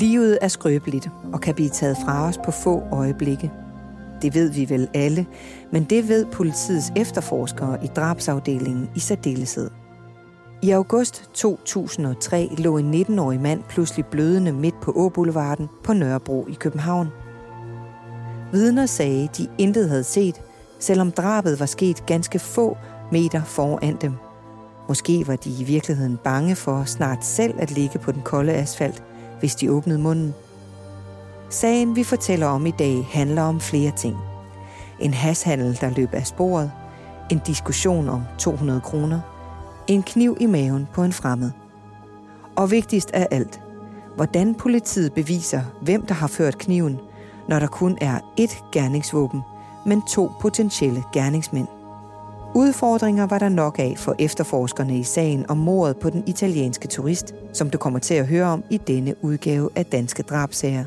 Livet er skrøbeligt og kan blive taget fra os på få øjeblikke. Det ved vi vel alle, men det ved politiets efterforskere i drabsafdelingen i særdeleshed. I august 2003 lå en 19-årig mand pludselig blødende midt på Åboulevarden på Nørrebro i København. Vidner sagde, de intet havde set, selvom drabet var sket ganske få meter foran dem. Måske var de i virkeligheden bange for snart selv at ligge på den kolde asfalt, hvis de åbnede munden. Sagen, vi fortæller om i dag, handler om flere ting. En hashandel, der løb af sporet, en diskussion om 200 kroner, en kniv i maven på en fremmed. Og vigtigst af alt, hvordan politiet beviser, hvem der har ført kniven, når der kun er ét gerningsvåben, men to potentielle gerningsmænd. Udfordringer var der nok af for efterforskerne i sagen om mordet på den italienske turist, som du kommer til at høre om i denne udgave af Danske Drabsager.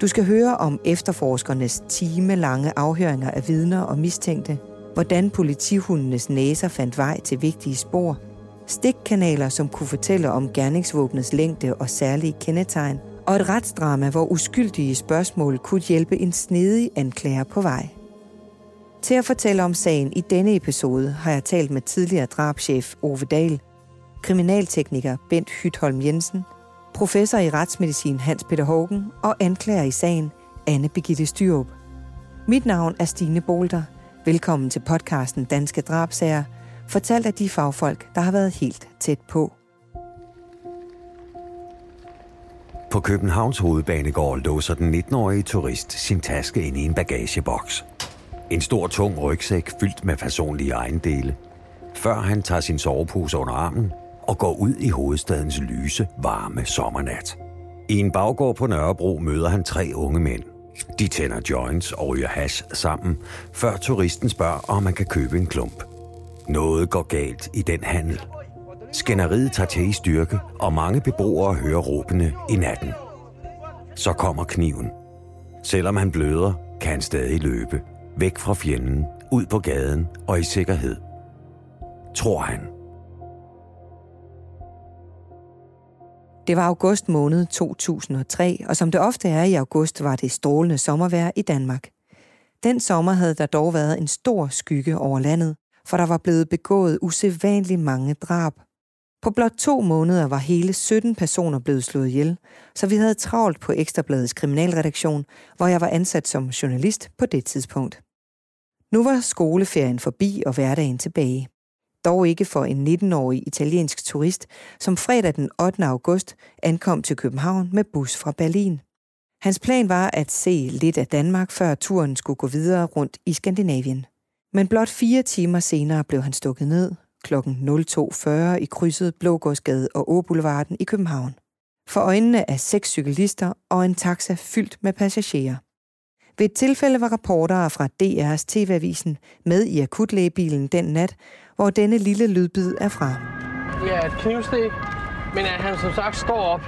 Du skal høre om efterforskernes time-lange afhøringer af vidner og mistænkte, hvordan politihundenes næser fandt vej til vigtige spor, stikkanaler, som kunne fortælle om gerningsvåbnets længde og særlige kendetegn, og et retsdrama, hvor uskyldige spørgsmål kunne hjælpe en snedig anklager på vej. Til at fortælle om sagen i denne episode har jeg talt med tidligere drabschef Ove Dahl, kriminaltekniker Bent Hytholm Jensen, professor i retsmedicin Hans Peter Hågen og anklager i sagen Anne Begitte Styrup. Mit navn er Stine Bolter. Velkommen til podcasten Danske Drabsager, fortalt af de fagfolk, der har været helt tæt på. På Københavns hovedbanegård låser den 19-årige turist sin taske ind i en bagageboks. En stor tung rygsæk fyldt med personlige ejendele, før han tager sin sovepose under armen og går ud i hovedstadens lyse, varme sommernat. I en baggård på Nørrebro møder han tre unge mænd. De tænder joints og ryger hash sammen, før turisten spørger, om man kan købe en klump. Noget går galt i den handel. Skænderiet tager til i styrke, og mange beboere hører råbene i natten. Så kommer kniven. Selvom han bløder, kan han stadig løbe. Væk fra fjenden, ud på gaden og i sikkerhed. Tror han. Det var august måned 2003, og som det ofte er i august, var det strålende sommervejr i Danmark. Den sommer havde der dog været en stor skygge over landet, for der var blevet begået usædvanligt mange drab. På blot to måneder var hele 17 personer blevet slået ihjel, så vi havde travlt på Ekstrabladets kriminalredaktion, hvor jeg var ansat som journalist på det tidspunkt. Nu var skoleferien forbi og hverdagen tilbage dog ikke for en 19-årig italiensk turist, som fredag den 8. august ankom til København med bus fra Berlin. Hans plan var at se lidt af Danmark, før turen skulle gå videre rundt i Skandinavien. Men blot fire timer senere blev han stukket ned kl. 02.40 i krydset Blågårdsgade og Åboulevarden i København. For øjnene af seks cyklister og en taxa fyldt med passagerer. Ved et tilfælde var rapportere fra DR's TV-avisen med i akutlægebilen den nat, hvor denne lille lydbid er fra. Ja, et knivstik, men at han som sagt står op.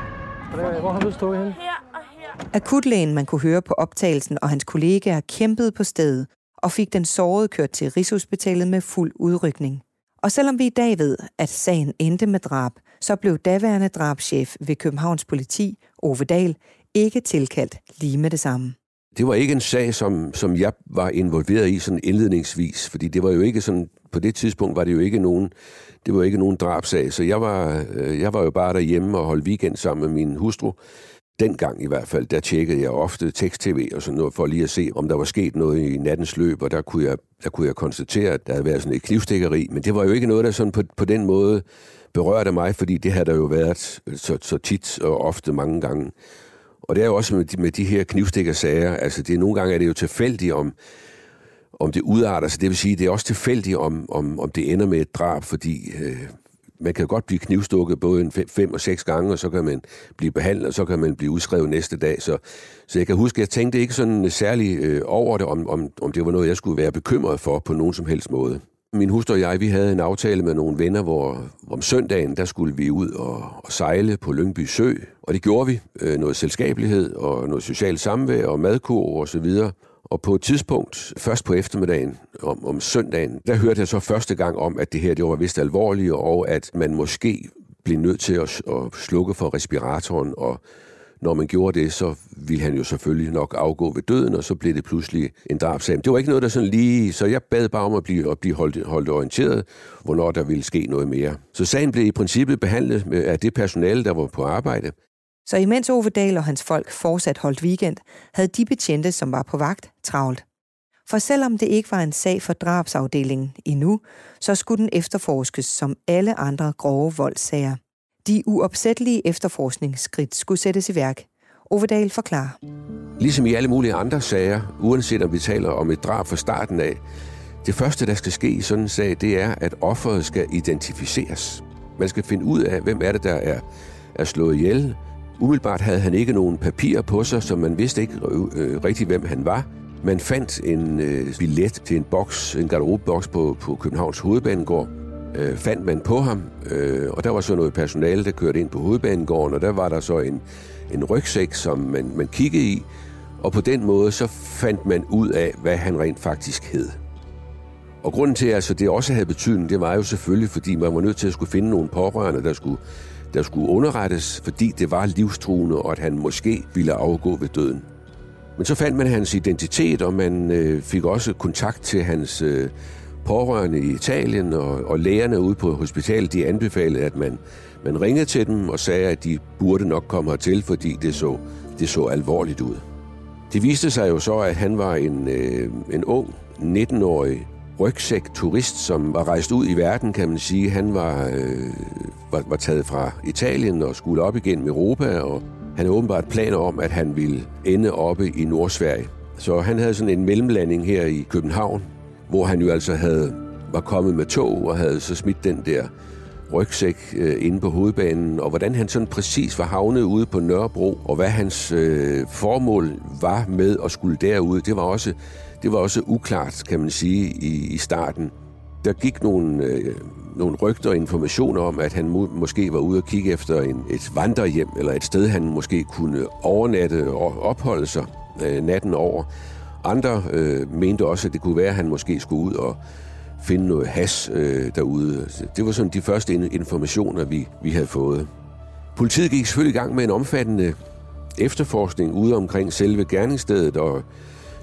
Hvor har du stået hen? Her og her. Akutlægen, man kunne høre på optagelsen, og hans kollegaer kæmpede på stedet og fik den sårede kørt til Rigshospitalet med fuld udrykning. Og selvom vi i dag ved, at sagen endte med drab, så blev daværende drabschef ved Københavns politi, Ove Dahl, ikke tilkaldt lige med det samme. Det var ikke en sag, som, som jeg var involveret i sådan indledningsvis, fordi det var jo ikke sådan, på det tidspunkt var det jo ikke nogen, det var ikke nogen drabsag, så jeg var, øh, jeg var jo bare derhjemme og holdt weekend sammen med min hustru. Dengang i hvert fald, der tjekkede jeg ofte tekst-tv og sådan noget, for lige at se, om der var sket noget i nattens løb, og der kunne jeg, der kunne jeg konstatere, at der havde været sådan et knivstikkeri, men det var jo ikke noget, der sådan på, på den måde berørte mig, fordi det havde der jo været så, så tit og ofte mange gange. Og det er jo også med de, med de her knivstikkersager, altså det nogle gange er det jo tilfældigt, om, om det udarter sig. Det vil sige, det er også tilfældigt, om, om, om det ender med et drab, fordi øh, man kan godt blive knivstukket både en fem, fem og seks gange, og så kan man blive behandlet, og så kan man blive udskrevet næste dag. Så, så jeg kan huske, jeg tænkte ikke sådan særlig øh, over det, om, om, om det var noget, jeg skulle være bekymret for på nogen som helst måde. Min hustru og jeg, vi havde en aftale med nogle venner, hvor om søndagen, der skulle vi ud og, og sejle på Lyngby Sø, og det gjorde vi. Øh, noget selskabelighed og noget socialt samvær og madkur og så videre. Og på et tidspunkt, først på eftermiddagen om, om søndagen, der hørte jeg så første gang om, at det her det var vist alvorligt, og at man måske blev nødt til at, at slukke for respiratoren og når man gjorde det, så ville han jo selvfølgelig nok afgå ved døden, og så blev det pludselig en drabsag. Det var ikke noget, der sådan lige... Så jeg bad bare om at blive, at blive holdt, holdt orienteret, hvornår der ville ske noget mere. Så sagen blev i princippet behandlet øh, af det personale, der var på arbejde. Så imens Ove Dahl og hans folk fortsat holdt weekend, havde de betjente, som var på vagt, travlt. For selvom det ikke var en sag for drabsafdelingen endnu, så skulle den efterforskes som alle andre grove voldssager. De uopsættelige efterforskningsskridt skulle sættes i værk. Ovedal forklarer. Ligesom i alle mulige andre sager, uanset om vi taler om et drab fra starten af, det første, der skal ske i sådan en sag, det er, at offeret skal identificeres. Man skal finde ud af, hvem er det, der er, er slået ihjel. Umiddelbart havde han ikke nogen papirer på sig, så man vidste ikke øh, øh rigtig, hvem han var. Man fandt en øh, billet til en boks, en garderobeboks på, på Københavns Hovedbanegård. Øh, fandt man på ham, øh, og der var så noget personale, der kørte ind på Hovedbanegården, og der var der så en, en rygsæk, som man, man kiggede i, og på den måde så fandt man ud af, hvad han rent faktisk hed. Og grunden til, at altså, det også havde betydning, det var jo selvfølgelig, fordi man var nødt til at skulle finde nogle pårørende, der skulle, der skulle underrettes, fordi det var livstruende, og at han måske ville afgå ved døden. Men så fandt man hans identitet, og man øh, fik også kontakt til hans øh, pårørende i Italien, og, og lægerne ude på hospitalet, de anbefalede, at man, man ringede til dem og sagde, at de burde nok komme hertil, fordi det så, det så alvorligt ud. Det viste sig jo så, at han var en, øh, en ung, 19-årig rygsæk-turist, som var rejst ud i verden, kan man sige. Han var, øh, var, var taget fra Italien og skulle op igen Europa, og han havde åbenbart planer om, at han ville ende oppe i Nordsverige. Så han havde sådan en mellemlanding her i København, hvor han jo altså havde, var kommet med tog og havde så smidt den der rygsæk øh, inde på hovedbanen, og hvordan han sådan præcis var havnet ude på Nørrebro, og hvad hans øh, formål var med at skulle derud, det var også, det var også uklart, kan man sige, i, i starten. Der gik nogle, øh, nogle rygter og informationer om, at han må, måske var ude og kigge efter en, et vandrehjem, eller et sted, han måske kunne overnatte og opholde sig øh, natten over. Andre øh, mente også, at det kunne være, at han måske skulle ud og finde noget has øh, derude. Det var sådan de første informationer, vi, vi havde fået. Politiet gik selvfølgelig i gang med en omfattende efterforskning ude omkring selve gerningsstedet, og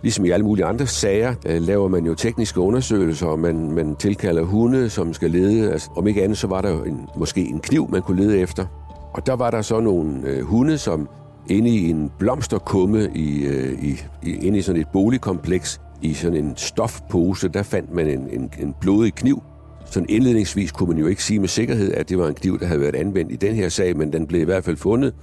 ligesom i alle mulige andre sager, øh, laver man jo tekniske undersøgelser, og man, man tilkalder hunde, som skal lede. Altså, om ikke andet, så var der jo en, måske en kniv, man kunne lede efter. Og der var der så nogle øh, hunde, som inde i en blomsterkumme i, øh, i, i, inde i sådan et boligkompleks, i sådan en stofpose, der fandt man en, en, en blodig kniv. Sådan indledningsvis kunne man jo ikke sige med sikkerhed, at det var en kniv, der havde været anvendt i den her sag, men den blev i hvert fald fundet,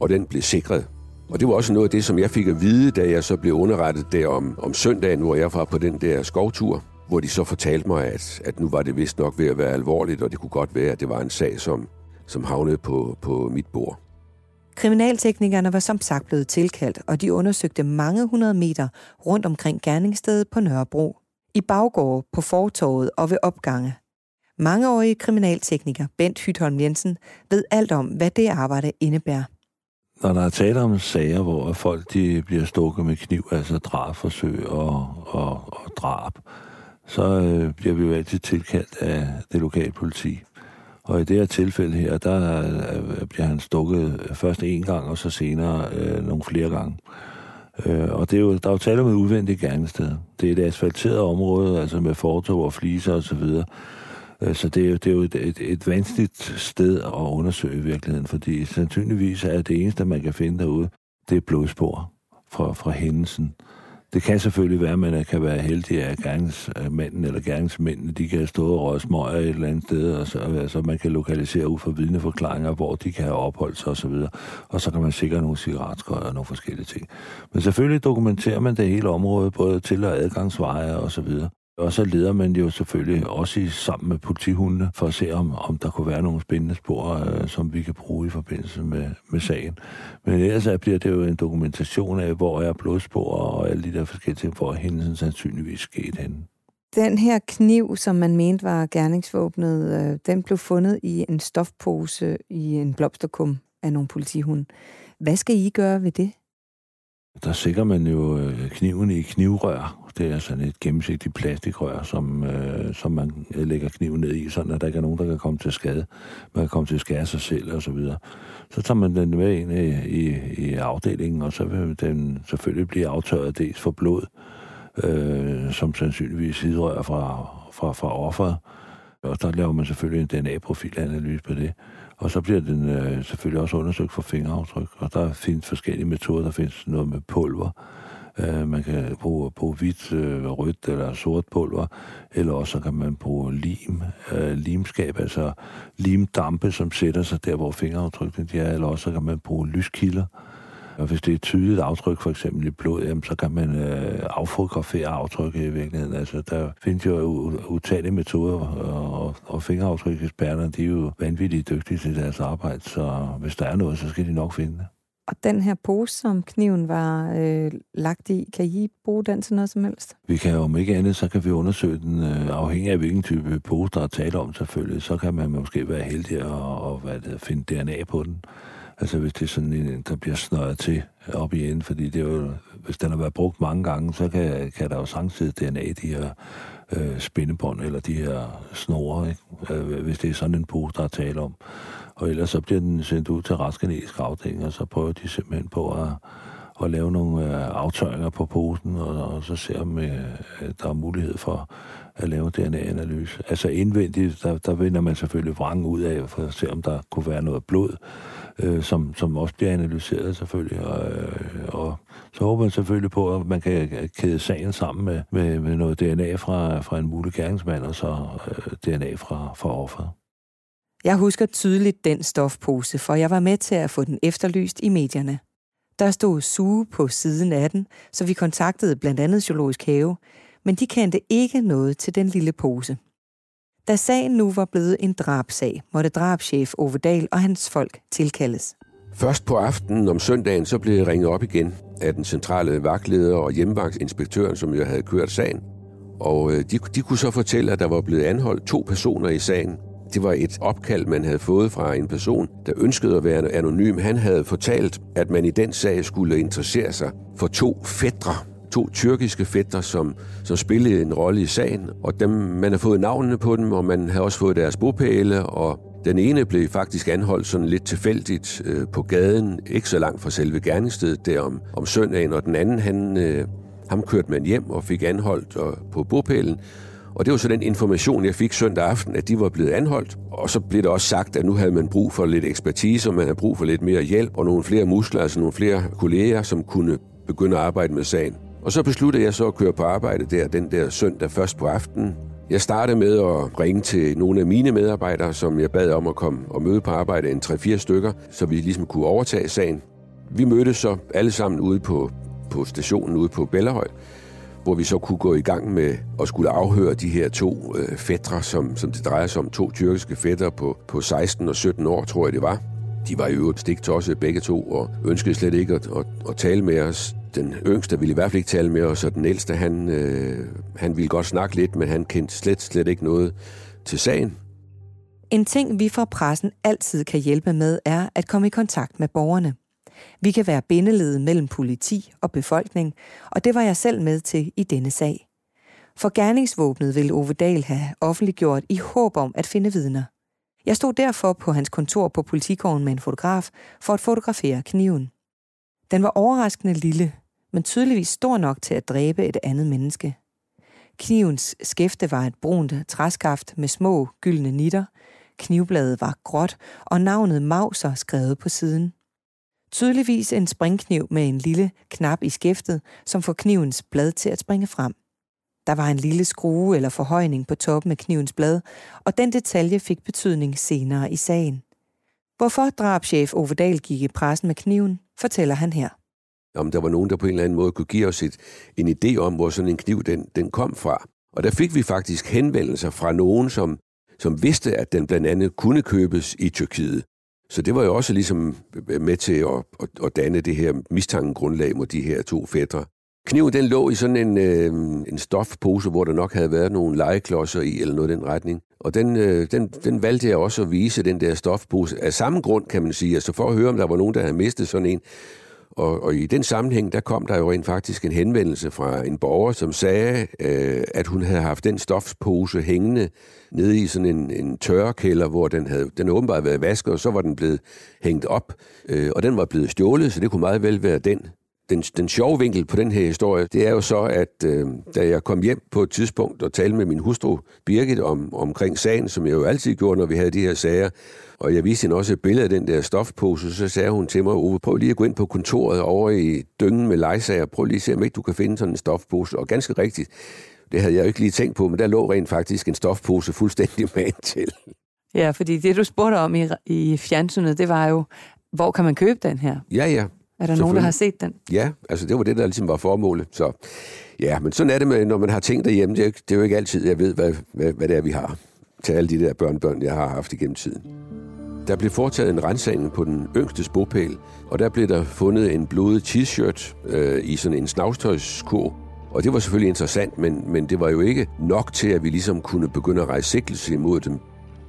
og den blev sikret. Og det var også noget af det, som jeg fik at vide, da jeg så blev underrettet der om, om søndagen, hvor jeg var på den der skovtur, hvor de så fortalte mig, at, at nu var det vist nok ved at være alvorligt, og det kunne godt være, at det var en sag, som, som havnede på, på mit bord. Kriminalteknikerne var som sagt blevet tilkaldt, og de undersøgte mange hundrede meter rundt omkring gerningsstedet på Nørrebro. I baggårde, på fortorvet og ved opgange. Mangeårige kriminaltekniker Bent Hytholm Jensen ved alt om, hvad det arbejde indebærer. Når der er tale om sager, hvor folk de bliver stukket med kniv, altså drabforsøg og, og, og drab, så øh, bliver vi jo altid tilkaldt af det lokale politi. Og i det her tilfælde her, der øh, bliver han stukket øh, først en gang, og så senere øh, nogle flere gange. Øh, og det er jo, der er jo tale om et udvendigt gerningssted. Det er et asfalteret område, altså med fortov og fliser osv., så, øh, så det er jo, det er jo et, et, et vanskeligt sted at undersøge i virkeligheden, fordi sandsynligvis er det eneste, man kan finde derude, det er blodspor fra, fra hændelsen. Det kan selvfølgelig være, at man kan være heldig, at gerningsmanden eller gerningsmændene, de kan stå og røre smøger et eller andet sted, og så altså, man kan lokalisere ud fra vidneforklaringer, hvor de kan have opholdt sig osv., og, og så kan man sikre nogle cigaretskøjer og nogle forskellige ting. Men selvfølgelig dokumenterer man det hele område, både til- og adgangsveje og så videre. Og så leder man jo selvfølgelig også i, sammen med politihundene for at se, om, om der kunne være nogle spændende spor, øh, som vi kan bruge i forbindelse med, med sagen. Men ellers bliver det jo en dokumentation af, hvor er blodspor og alle de der forskellige ting, hvor hændelsen sandsynligvis sket henne. Den her kniv, som man mente var gerningsvåbnet, øh, den blev fundet i en stofpose i en blomsterkum af nogle politihunde. Hvad skal I gøre ved det? Der sikrer man jo øh, kniven i knivrør. Det er sådan et gennemsigtigt plastikrør, som, øh, som man øh, lægger kniven ned i, sådan at der ikke er nogen, der kan komme til skade. Man kan komme til at skære sig selv og så videre. Så tager man den med ind i, i, i afdelingen, og så vil den selvfølgelig blive aftørret dels for blod, øh, som sandsynligvis hidrører fra, fra, fra offeret. Og der laver man selvfølgelig en DNA-profilanalyse på det. Og så bliver den øh, selvfølgelig også undersøgt for fingeraftryk. Og der findes forskellige metoder. Der findes noget med pulver. Øh, man kan bruge, bruge hvidt, øh, rødt eller sort pulver. Eller også så kan man bruge lim, øh, limskab, altså limdampe, som sætter sig der, hvor fingeraftrykkene de er. Eller også kan man bruge lyskilder. Og hvis det er et tydeligt aftryk, for eksempel i blod, jamen, så kan man øh, affotografere aftrykket i virkeligheden. Altså, der findes jo utallige metoder, og, og fingeraftrykkeksperterne, de er jo vanvittigt dygtige til deres arbejde, så hvis der er noget, så skal de nok finde det. Og den her pose, som kniven var øh, lagt i, kan I bruge den til noget som helst? Vi kan om ikke andet, så kan vi undersøge den, øh, afhængig af hvilken type pose, der er tale om selvfølgelig. Så kan man måske være heldig at, og, hvad det, finde DNA på den. Altså hvis det er sådan en, der bliver snøret til op i enden, fordi det er jo, hvis den har været brugt mange gange, så kan, kan der jo samtidig DNA i de her øh, spændebånd eller de her snore, ikke? Øh, hvis det er sådan en pose, der er tale om. Og ellers så bliver den sendt ud til retsgenetisk afdeling, og så prøver de simpelthen på at, at lave nogle øh, aftøjninger på posen, og, og så ser om øh, der er mulighed for at lave DNA-analyse. Altså indvendigt, der, der vender man selvfølgelig vrang ud af, for at se, om der kunne være noget blod, øh, som, som også bliver analyseret selvfølgelig. Og, øh, og så håber man selvfølgelig på, at man kan kæde sagen sammen med, med, med noget DNA fra, fra en mulig gerningsmand, og så øh, DNA fra, fra offeret. Jeg husker tydeligt den stofpose, for jeg var med til at få den efterlyst i medierne. Der stod suge på siden af den, så vi kontaktede blandt andet Zoologisk Have, men de kendte ikke noget til den lille pose. Da sagen nu var blevet en drabsag, måtte drabschef Ove Dahl og hans folk tilkaldes. Først på aftenen om søndagen, så blev jeg ringet op igen af den centrale vagtleder og hjemmevagtsinspektøren, som jeg havde kørt sagen. Og øh, de, de kunne så fortælle, at der var blevet anholdt to personer i sagen. Det var et opkald, man havde fået fra en person, der ønskede at være anonym. Han havde fortalt, at man i den sag skulle interessere sig for to fædre, to tyrkiske fætter, som, som spillede en rolle i sagen, og dem, man har fået navnene på dem, og man har også fået deres bopæle, og den ene blev faktisk anholdt sådan lidt tilfældigt øh, på gaden, ikke så langt fra selve gerningsstedet der om, om søndagen, og den anden, han, øh, ham kørte man hjem og fik anholdt og, på bopælen, og det var så den information, jeg fik søndag aften, at de var blevet anholdt. Og så blev det også sagt, at nu havde man brug for lidt ekspertise, og man havde brug for lidt mere hjælp, og nogle flere muskler, altså nogle flere kolleger, som kunne begynde at arbejde med sagen. Og så besluttede jeg så at køre på arbejde der den der søndag først på aftenen. Jeg startede med at ringe til nogle af mine medarbejdere, som jeg bad om at komme og møde på arbejde, en 3-4 stykker, så vi ligesom kunne overtage sagen. Vi mødtes så alle sammen ude på, på stationen ude på Bellerhøj, hvor vi så kunne gå i gang med at skulle afhøre de her to øh, fætter, som, som det drejer sig om, to tyrkiske fætter på, på 16 og 17 år, tror jeg det var. De var i øvrigt stik tosset begge to, og ønskede slet ikke at, at, at tale med os. Den yngste ville i hvert fald ikke tale med os, og den ældste, han, øh, han ville godt snakke lidt, men han kendte slet, slet ikke noget til sagen. En ting, vi fra pressen altid kan hjælpe med, er at komme i kontakt med borgerne. Vi kan være bindeledet mellem politi og befolkning, og det var jeg selv med til i denne sag. For gerningsvåbnet ville Ove Dahl have offentliggjort i håb om at finde vidner. Jeg stod derfor på hans kontor på politigården med en fotograf for at fotografere kniven. Den var overraskende lille, men tydeligvis stor nok til at dræbe et andet menneske. Knivens skæfte var et brunt træskaft med små gyldne nitter. Knivbladet var gråt, og navnet Mauser skrevet på siden. Tydeligvis en springkniv med en lille knap i skæftet, som får knivens blad til at springe frem. Der var en lille skrue eller forhøjning på toppen af knivens blad, og den detalje fik betydning senere i sagen. Hvorfor drabschef Ove Dahl gik i pressen med kniven, fortæller han her. Om der var nogen, der på en eller anden måde kunne give os et, en idé om, hvor sådan en kniv den, den kom fra. Og der fik vi faktisk henvendelser fra nogen, som, som vidste, at den blandt andet kunne købes i Tyrkiet. Så det var jo også ligesom øh, med til at, at, at danne det her mistankegrundlag mod de her to fædre. Kniven den lå i sådan en, øh, en stofpose, hvor der nok havde været nogle legeklodser i, eller noget i den retning. Og den, øh, den, den valgte jeg også at vise, den der stofpose. Af samme grund, kan man sige, altså for at høre, om der var nogen, der havde mistet sådan en. Og, og i den sammenhæng, der kom der jo rent faktisk en henvendelse fra en borger, som sagde, øh, at hun havde haft den stofpose hængende nede i sådan en, en tørrekælder, hvor den havde den havde åbenbart været vasket, og så var den blevet hængt op, øh, og den var blevet stjålet, så det kunne meget vel være den. Den, den sjove vinkel på den her historie, det er jo så, at øh, da jeg kom hjem på et tidspunkt og talte med min hustru Birgit om, omkring sagen, som jeg jo altid gjorde, når vi havde de her sager, og jeg viste hende også et billede af den der stofpose, så sagde hun til mig, Ove, prøv lige at gå ind på kontoret over i dyngen med legesager, prøv lige at se, om ikke du kan finde sådan en stofpose. Og ganske rigtigt, det havde jeg jo ikke lige tænkt på, men der lå rent faktisk en stofpose fuldstændig med til. Ja, fordi det, du spurgte om i, i fjernsynet, det var jo, hvor kan man købe den her? Ja, ja. Er der nogen, der har set den? Ja, altså det var det, der ligesom var formålet. Så ja, men sådan er det, med, når man har ting derhjemme. Det er, det er jo ikke altid, jeg ved, hvad, hvad, hvad det er, vi har til alle de der børnebørn, jeg har haft igennem tiden. Der blev foretaget en rensagning på den yngste bopæl, og der blev der fundet en blodet t-shirt øh, i sådan en snavstøjskur. Og det var selvfølgelig interessant, men, men det var jo ikke nok til, at vi ligesom kunne begynde at rejse sigtelse imod dem.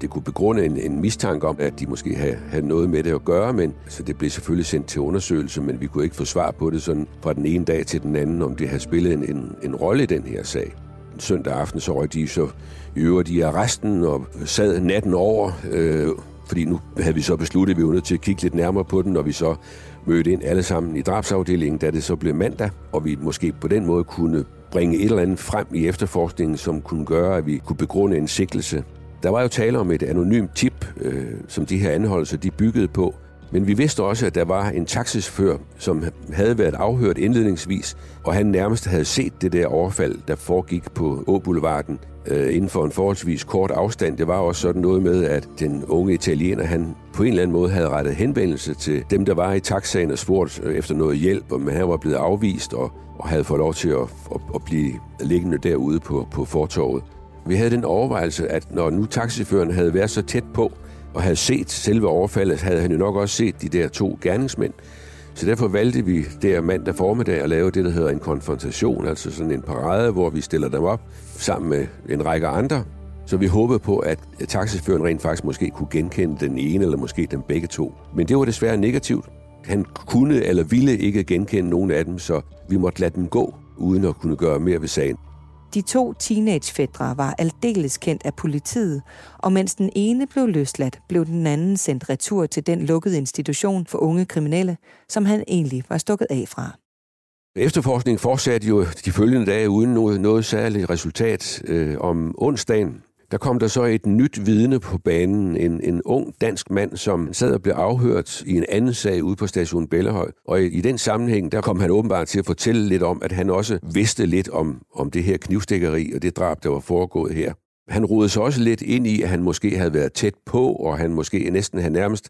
Det kunne begrunde en, en mistanke om, at de måske havde, havde noget med det at gøre, men så det blev selvfølgelig sendt til undersøgelse, men vi kunne ikke få svar på det sådan fra den ene dag til den anden, om det havde spillet en, en, en rolle i den her sag. Søndag aften så røg de så i øvrigt i arresten og sad natten over, øh, fordi nu havde vi så besluttet, at vi var nødt til at kigge lidt nærmere på den, når vi så mødte ind alle sammen i drabsafdelingen, da det så blev mandag, og vi måske på den måde kunne bringe et eller andet frem i efterforskningen, som kunne gøre, at vi kunne begrunde en sikkelse. Der var jo tale om et anonymt tip, øh, som de her anholdelser de byggede på, men vi vidste også, at der var en taxichauffør, som havde været afhørt indledningsvis, og han nærmest havde set det der overfald, der foregik på Åboulevarden øh, inden for en forholdsvis kort afstand. Det var også sådan noget med, at den unge italiener, han på en eller anden måde havde rettet henvendelse til dem, der var i taxaen og spurgt øh, efter noget hjælp, men han var blevet afvist og, og havde fået lov til at, at, at blive liggende derude på, på fortorvet. Vi havde den overvejelse, at når nu taxichaufføren havde været så tæt på, og havde set selve overfaldet, havde han jo nok også set de der to gerningsmænd. Så derfor valgte vi der mandag formiddag at lave det, der hedder en konfrontation, altså sådan en parade, hvor vi stiller dem op sammen med en række andre. Så vi håbede på, at taxichaufføren rent faktisk måske kunne genkende den ene, eller måske den begge to. Men det var desværre negativt. Han kunne eller ville ikke genkende nogen af dem, så vi måtte lade dem gå, uden at kunne gøre mere ved sagen. De to teenagefædre var aldeles kendt af politiet, og mens den ene blev løsladt, blev den anden sendt retur til den lukkede institution for unge kriminelle, som han egentlig var stukket af fra. Efterforskningen fortsatte jo de følgende dage uden noget, noget særligt resultat. Øh, om onsdagen der kom der så et nyt vidne på banen, en, en ung dansk mand, som sad og blev afhørt i en anden sag ude på station Bellehøj. Og i, i den sammenhæng, der kom han åbenbart til at fortælle lidt om, at han også vidste lidt om, om det her knivstikkeri og det drab, der var foregået her. Han rodede sig også lidt ind i, at han måske havde været tæt på, og han måske næsten han nærmest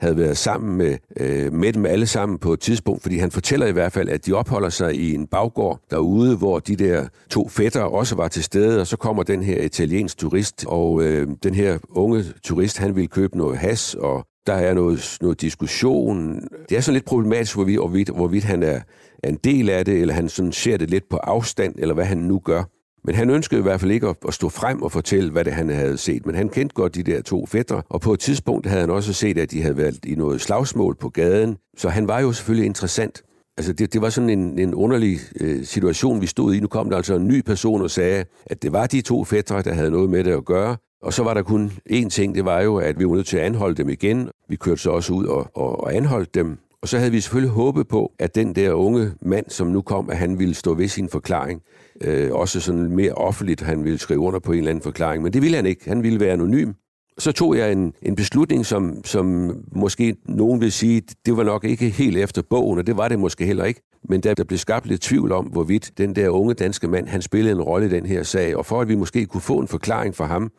havde været sammen med, øh, med dem alle sammen på et tidspunkt, fordi han fortæller i hvert fald, at de opholder sig i en baggård derude, hvor de der to fætter også var til stede, og så kommer den her italiensk turist, og øh, den her unge turist, han vil købe noget has, og der er noget, noget diskussion. Det er sådan lidt problematisk, hvorvidt, hvorvidt, hvorvidt han er, er en del af det, eller han sådan ser det lidt på afstand, eller hvad han nu gør. Men han ønskede i hvert fald ikke at, stå frem og fortælle, hvad det han havde set. Men han kendte godt de der to fætter, og på et tidspunkt havde han også set, at de havde været i noget slagsmål på gaden. Så han var jo selvfølgelig interessant. Altså, det, det var sådan en, en underlig øh, situation, vi stod i. Nu kom der altså en ny person og sagde, at det var de to fætter, der havde noget med det at gøre. Og så var der kun én ting, det var jo, at vi var nødt til at anholde dem igen. Vi kørte så også ud og, og, og anholdt dem. Og så havde vi selvfølgelig håbet på, at den der unge mand, som nu kom, at han ville stå ved sin forklaring øh, også sådan mere offentligt, han ville skrive under på en eller anden forklaring, men det ville han ikke. Han ville være anonym. Så tog jeg en, en beslutning, som, som måske nogen vil sige, det var nok ikke helt efter bogen, og det var det måske heller ikke. Men der, der blev skabt lidt tvivl om, hvorvidt den der unge danske mand, han spillede en rolle i den her sag, og for at vi måske kunne få en forklaring fra ham,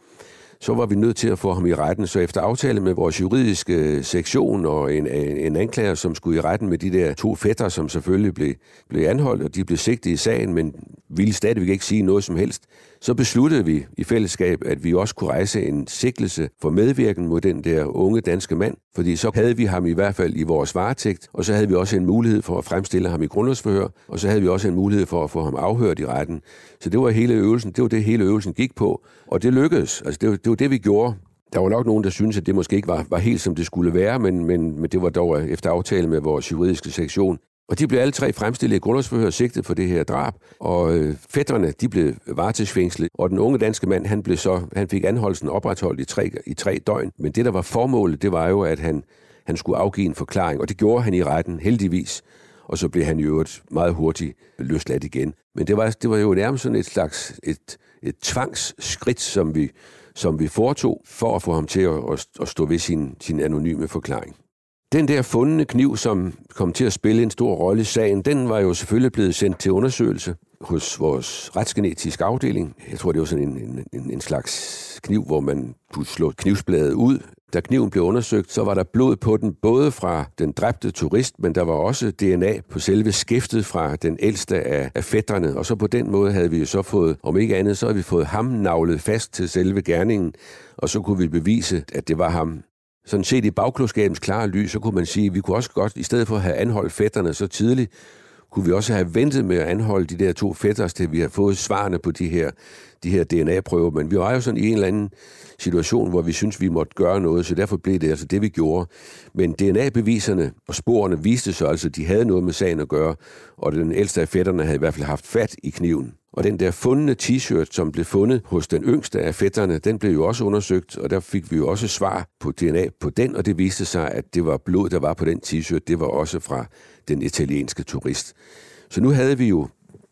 så var vi nødt til at få ham i retten. Så efter aftale med vores juridiske øh, sektion og en, en anklager, som skulle i retten med de der to fætter, som selvfølgelig blev, blev anholdt, og de blev sigtet i sagen, men ville stadigvæk ikke sige noget som helst, så besluttede vi i fællesskab, at vi også kunne rejse en sigtelse for medvirken mod den der unge danske mand, fordi så havde vi ham i hvert fald i vores varetægt, og så havde vi også en mulighed for at fremstille ham i grundlovsforhør, og så havde vi også en mulighed for at få ham afhørt i retten. Så det var hele øvelsen, det var det hele øvelsen gik på, og det lykkedes. Altså det var det, var det vi gjorde. Der var nok nogen, der syntes, at det måske ikke var, var helt som det skulle være, men, men, men det var dog efter aftale med vores juridiske sektion og de blev alle tre fremstillet i grundlovsforhør sigtet for det her drab, og øh, fætterne, de blev varetægtsfængslet, og den unge danske mand, han, blev så, han fik anholdelsen opretholdt i tre, i tre døgn. Men det, der var formålet, det var jo, at han, han skulle afgive en forklaring, og det gjorde han i retten, heldigvis. Og så blev han i øvrigt meget hurtigt løsladt igen. Men det var, det var jo nærmest sådan et slags et, et tvangsskridt, som vi, som vi foretog, for at få ham til at, at stå ved sin, sin anonyme forklaring. Den der fundne kniv, som kom til at spille en stor rolle i sagen, den var jo selvfølgelig blevet sendt til undersøgelse hos vores retsgenetiske afdeling. Jeg tror, det var sådan en, en, en slags kniv, hvor man kunne slå knivsbladet ud. Da kniven blev undersøgt, så var der blod på den, både fra den dræbte turist, men der var også DNA på selve skæftet fra den ældste af, af fætterne. Og så på den måde havde vi jo så fået, om ikke andet, så havde vi fået ham navlet fast til selve gerningen, og så kunne vi bevise, at det var ham sådan set i bagklodskabens klare lys, så kunne man sige, at vi kunne også godt, i stedet for at have anholdt fætterne så tidligt, kunne vi også have ventet med at anholde de der to fætters, til vi har fået svarene på de her, de her DNA-prøver. Men vi var jo sådan i en eller anden situation, hvor vi synes vi måtte gøre noget, så derfor blev det altså det, vi gjorde. Men DNA-beviserne og sporene viste sig altså, at de havde noget med sagen at gøre, og den ældste af fætterne havde i hvert fald haft fat i kniven. Og den der fundne t-shirt, som blev fundet hos den yngste af fætterne, den blev jo også undersøgt, og der fik vi jo også svar på DNA på den, og det viste sig, at det var blod, der var på den t-shirt, det var også fra den italienske turist. Så nu havde vi jo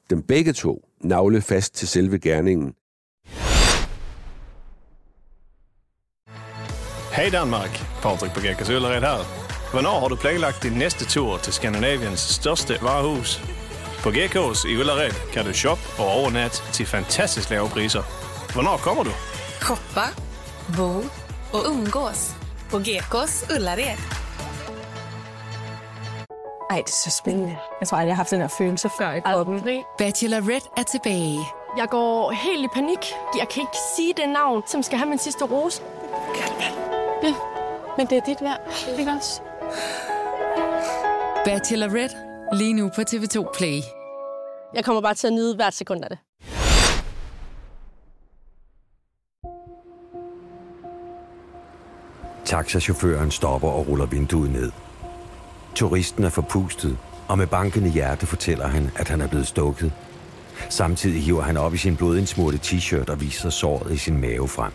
dem begge to navle fast til selve gerningen. Hej Danmark, Patrick på Gækkers Øllered her. Hvornår har du planlagt din næste tur til Skandinaviens største varehus? På Gekås i Ullared kan du shoppe og overnatte til fantastisk lave priser. Hvornår kommer du? Shoppa, bo och umgås på Gekås Ullared. Ej, det er så spændende. Jeg tror aldrig, jeg har haft den her følelse før i kroppen. Bachelorette er tilbage. Jeg går helt i panik. Jeg kan ikke sige det navn, som skal have min sidste rose. Ja, men det er dit værd. Ikke også? Bachelorette lige nu på TV2 Play. Jeg kommer bare til at nyde hvert sekund af det. Taxachaufføren stopper og ruller vinduet ned. Turisten er forpustet, og med bankende hjerte fortæller han, at han er blevet stukket. Samtidig hiver han op i sin blodindsmurte t-shirt og viser såret i sin mave frem.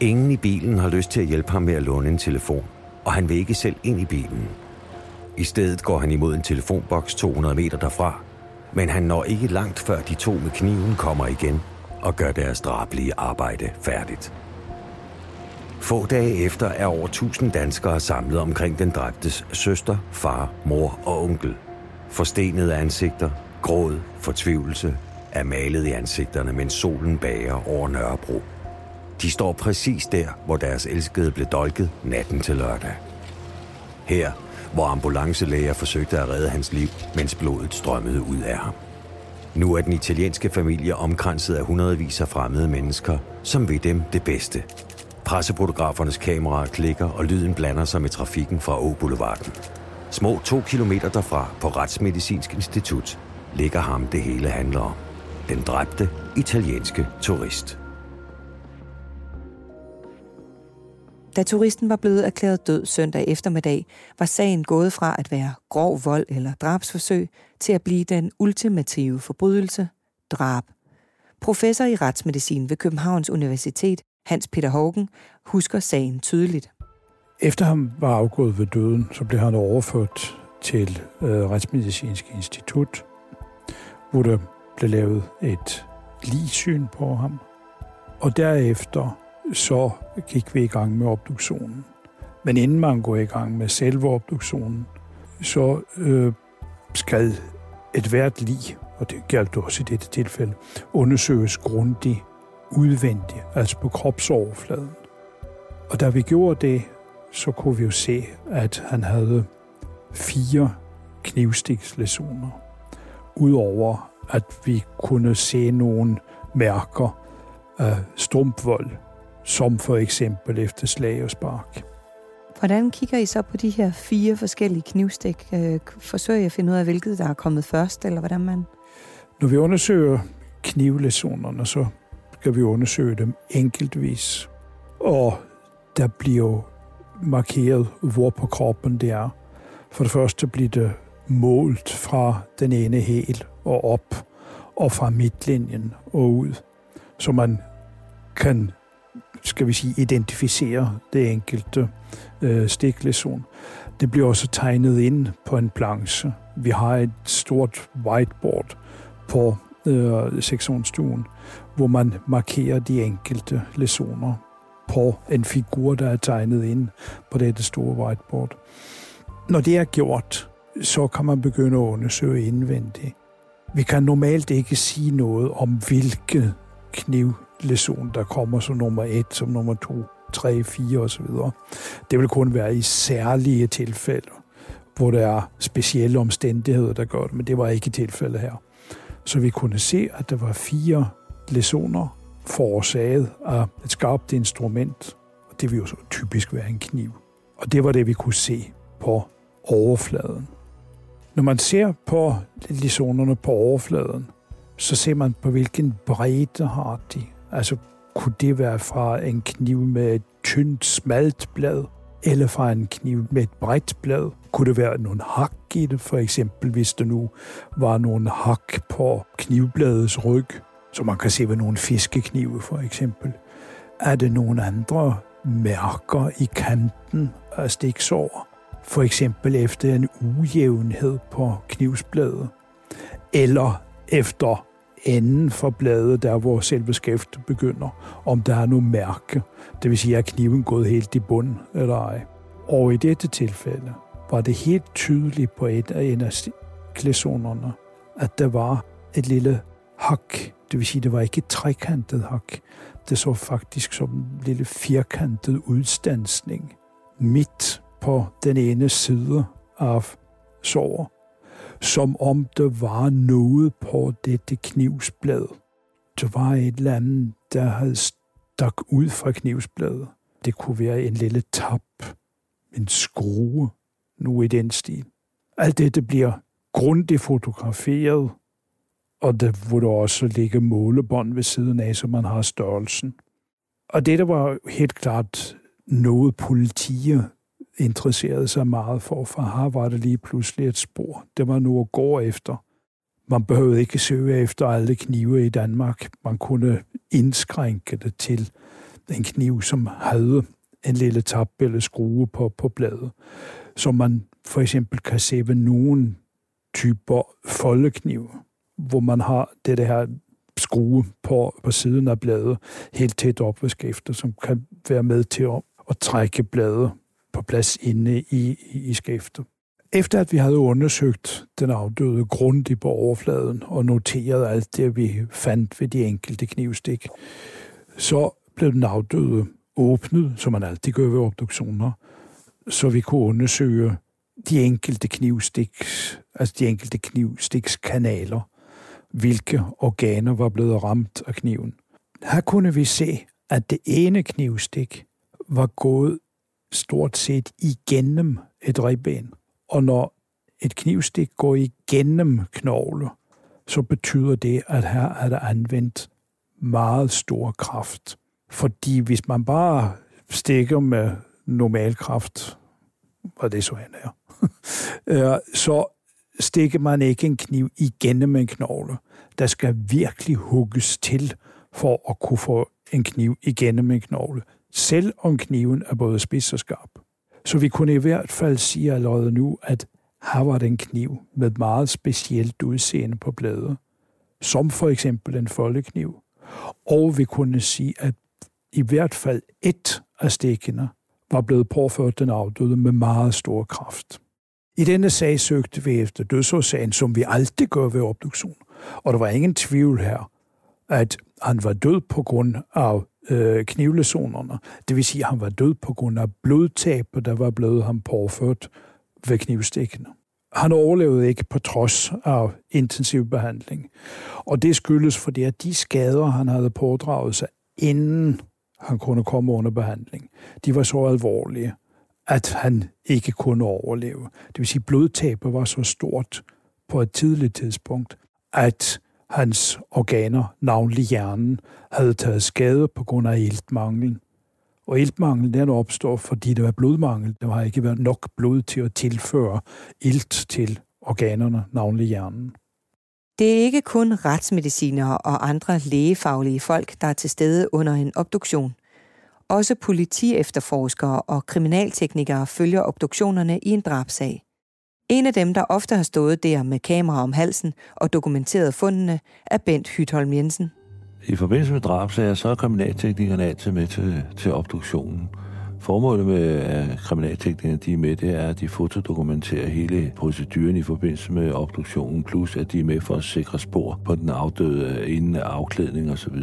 Ingen i bilen har lyst til at hjælpe ham med at låne en telefon, og han vil ikke selv ind i bilen. I stedet går han imod en telefonboks 200 meter derfra, men han når ikke langt før de to med kniven kommer igen og gør deres drablige arbejde færdigt. Få dage efter er over 1000 danskere samlet omkring den dræbtes søster, far, mor og onkel. Forstenede ansigter, gråd, fortvivlelse er malet i ansigterne, mens solen bager over Nørrebro. De står præcis der, hvor deres elskede blev dolket natten til lørdag. Her, hvor ambulancelæger forsøgte at redde hans liv, mens blodet strømmede ud af ham. Nu er den italienske familie omkranset af hundredvis af fremmede mennesker, som ved dem det bedste. Pressefotografernes kameraer klikker, og lyden blander sig med trafikken fra Å-boulevarden. Små to kilometer derfra, på Retsmedicinsk Institut, ligger ham det hele handler om. Den dræbte italienske turist. Da turisten var blevet erklæret død søndag eftermiddag, var sagen gået fra at være grov vold eller drabsforsøg til at blive den ultimative forbrydelse, drab. Professor i retsmedicin ved Københavns Universitet, Hans Peter Hågen, husker sagen tydeligt. Efter han var afgået ved døden, så blev han overført til øh, Retsmedicinsk Institut, hvor der blev lavet et ligesyn på ham. Og derefter så gik vi i gang med obduktionen. Men inden man går i gang med selve obduktionen, så øh, skal et hvert lig, og det galt også i dette tilfælde, undersøges grundigt udvendigt, altså på kropsoverfladen. Og da vi gjorde det, så kunne vi jo se, at han havde fire knivstikslæsioner. Udover at vi kunne se nogle mærker af strumpvold, som for eksempel efter slag og spark. Hvordan kigger I så på de her fire forskellige knivstik? Øh, forsøger I at finde ud af, hvilket der er kommet først, eller hvordan man... Når vi undersøger knivlæsionerne, så skal vi undersøge dem enkeltvis. Og der bliver jo markeret, hvor på kroppen det er. For det første bliver det målt fra den ene hæl og op, og fra midtlinjen og ud, så man kan, skal vi sige, identificere det enkelte øh, stikleson. Det bliver også tegnet ind på en planche. Vi har et stort whiteboard på øh, sektionsstuen, hvor man markerer de enkelte lesoner på en figur, der er tegnet ind på dette store whiteboard. Når det er gjort, så kan man begynde at undersøge indvendigt. Vi kan normalt ikke sige noget om, hvilke knivlesion, der kommer som nummer et, som nummer to, tre, fire osv. Det vil kun være i særlige tilfælde, hvor der er specielle omstændigheder, der gør det, men det var ikke tilfældet her. Så vi kunne se, at der var fire lesioner forårsaget af et skarpt instrument, og det vil jo så typisk være en kniv. Og det var det, vi kunne se på overfladen. Når man ser på lesonerne på overfladen, så ser man på, hvilken bredde har de. Altså, kunne det være fra en kniv med et tyndt, smalt blad, eller fra en kniv med et bredt blad? Kunne det være nogle hak i det, for eksempel hvis der nu var nogle hak på knivbladets ryg, som man kan se ved nogle fiskeknive for eksempel? Er det nogle andre mærker i kanten af stiksår? For eksempel efter en ujævnhed på knivsbladet? Eller efter enden for bladet, der hvor selve skæftet begynder, om der er noget mærke. Det vil sige, at kniven gået helt i bund eller ej. Og i dette tilfælde var det helt tydeligt på et af en af klæsonerne, at der var et lille hak. Det vil sige, det var ikke et trekantet hak. Det så faktisk som en lille firkantet udstansning midt på den ene side af såret som om der var noget på dette knivsblad. Der var et eller andet, der havde stak ud fra knivsbladet. Det kunne være en lille tap, en skrue, nu i den stil. Alt dette bliver grundigt fotograferet, og der hvor der også ligge målebånd ved siden af, så man har størrelsen. Og det der var helt klart noget politier interesserede sig meget for, for her var det lige pludselig et spor. Det var nu at gå efter. Man behøvede ikke søge efter alle knive i Danmark. Man kunne indskrænke det til en kniv, som havde en lille tab eller skrue på, på bladet. Så man for eksempel kan se ved nogle typer foldeknive, hvor man har det der skrue på, på siden af bladet helt tæt op ved skæftet, som kan være med til at, at trække bladet på plads inde i, i skæftet. Efter at vi havde undersøgt den afdøde grundigt på overfladen og noteret alt det, vi fandt ved de enkelte knivstik, så blev den afdøde åbnet, som man altid gør ved obduktioner, så vi kunne undersøge de enkelte knivstiks, altså de enkelte knivstikskanaler, hvilke organer var blevet ramt af kniven. Her kunne vi se, at det ene knivstik var gået stort set igennem et ribben. Og når et knivstik går igennem knogle, så betyder det, at her er der anvendt meget stor kraft. Fordi hvis man bare stikker med normal kraft, og det så han er, øh, så stikker man ikke en kniv igennem en knogle. Der skal virkelig hugges til for at kunne få en kniv igennem en knogle selv om kniven er både spids og skarp. Så vi kunne i hvert fald sige allerede nu, at her var den kniv med meget specielt udseende på bladet, som for eksempel en foldekniv. Og vi kunne sige, at i hvert fald et af stikkene var blevet påført den afdøde med meget stor kraft. I denne sag søgte vi efter dødsårsagen, som vi altid gør ved obduktion. Og der var ingen tvivl her, at han var død på grund af øh, knivlesonerne. Det vil sige, at han var død på grund af blodtab, der var blevet ham påført ved knivstikkene. Han overlevede ikke på trods af intensiv behandling. Og det skyldes, fordi at de skader, han havde pådraget sig, inden han kunne komme under behandling, de var så alvorlige, at han ikke kunne overleve. Det vil sige, at blodtabet var så stort på et tidligt tidspunkt, at hans organer, navnlig hjernen, havde taget skade på grund af iltmangel. Og iltmangel den opstår, fordi der var blodmangel. Der har ikke været nok blod til at tilføre ilt til organerne, navnlig hjernen. Det er ikke kun retsmedicinere og andre lægefaglige folk, der er til stede under en obduktion. Også politiefterforskere og kriminalteknikere følger obduktionerne i en drabsag. En af dem, der ofte har stået der med kamera om halsen og dokumenteret fundene, er Bent Hytholm Jensen. I forbindelse med drabsager, så er kriminalteknikerne altid med til, til obduktionen. Formålet med, at kriminalteknikerne de er med, det er, at de fotodokumenterer hele proceduren i forbindelse med obduktionen, plus at de er med for at sikre spor på den afdøde øh, inden afklædning osv.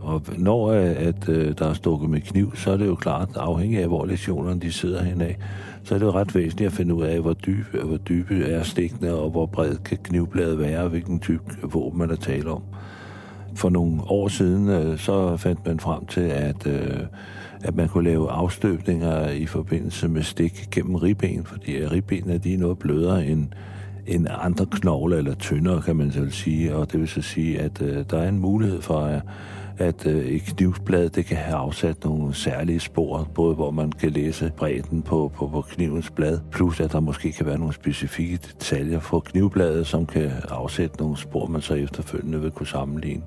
Og når øh, at, øh, der er stukket med kniv, så er det jo klart, afhængig af hvor lesionerne de sidder henad, så er det jo ret væsentligt at finde ud af, hvor dybe, hvor dybe er stikkene, og hvor bred kan knivbladet være, og hvilken type våben man er tale om. For nogle år siden, øh, så fandt man frem til, at, øh, at man kunne lave afstøbninger i forbindelse med stik gennem ribben, fordi ribbenene de er noget blødere end, end andre knogler, eller tyndere, kan man så sige. Og det vil så sige, at øh, der er en mulighed for, at at øh, et knivsblad det kan have afsat nogle særlige spor, både hvor man kan læse bredden på, på, på knivens blad, plus at der måske kan være nogle specifikke detaljer på knivbladet, som kan afsætte nogle spor, man så efterfølgende vil kunne sammenligne.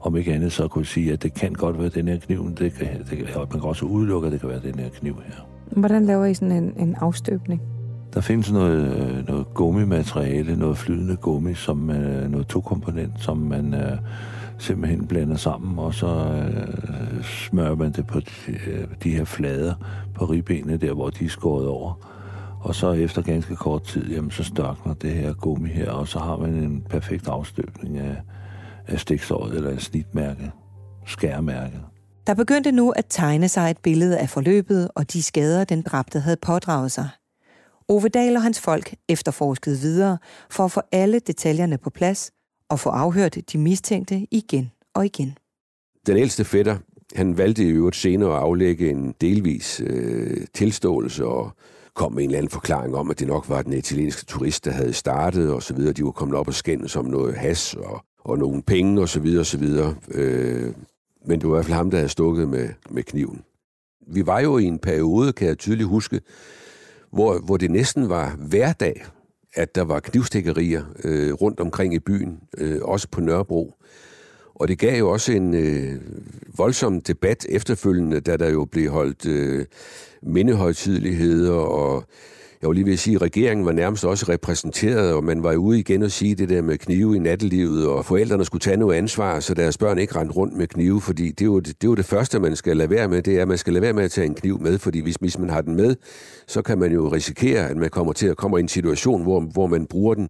Om ikke andet så kunne sige, at det kan godt være den her kniv, det kan, det kan, man kan også udelukke, at det kan være den her kniv her. Hvordan laver I sådan en, en afstøbning? Der findes noget, noget gummimateriale, noget flydende gummi, som øh, noget to-komponent, som man øh, simpelthen blander sammen, og så øh, smører man det på de, øh, de her flader på ribbenene, der hvor de er skåret over. Og så efter ganske kort tid, jamen, så størkner det her gummi her, og så har man en perfekt afstøbning af, af stiksåret eller et snitmærke, skærmærke. Der begyndte nu at tegne sig et billede af forløbet og de skader, den dræbte havde pådraget sig. Ove Dahl og hans folk efterforskede videre for at få alle detaljerne på plads og få afhørt de mistænkte igen og igen. Den ældste fætter, han valgte i øvrigt senere at aflægge en delvis øh, tilståelse og kom med en eller anden forklaring om, at det nok var den italienske turist, der havde startet og så videre. De var kommet op og skændes om noget has og, og nogle penge og så videre og så videre. Øh, men det var i hvert fald ham, der havde stukket med, med kniven. Vi var jo i en periode, kan jeg tydeligt huske, hvor, hvor det næsten var hverdag, at der var knivstikkerier øh, rundt omkring i byen, øh, også på Nørrebro. Og det gav jo også en øh, voldsom debat efterfølgende, da der jo blev holdt øh, mindehøjtidligheder og jeg vil lige vil sige, at regeringen var nærmest også repræsenteret, og man var ude igen og sige det der med knive i nattelivet, og forældrene skulle tage noget ansvar, så deres børn ikke rendte rundt med knive, fordi det er, jo det, det er jo det første, man skal lade være med, det er, at man skal lade være med at tage en kniv med, fordi hvis, hvis man har den med, så kan man jo risikere, at man kommer til at komme i en situation, hvor, hvor man bruger den.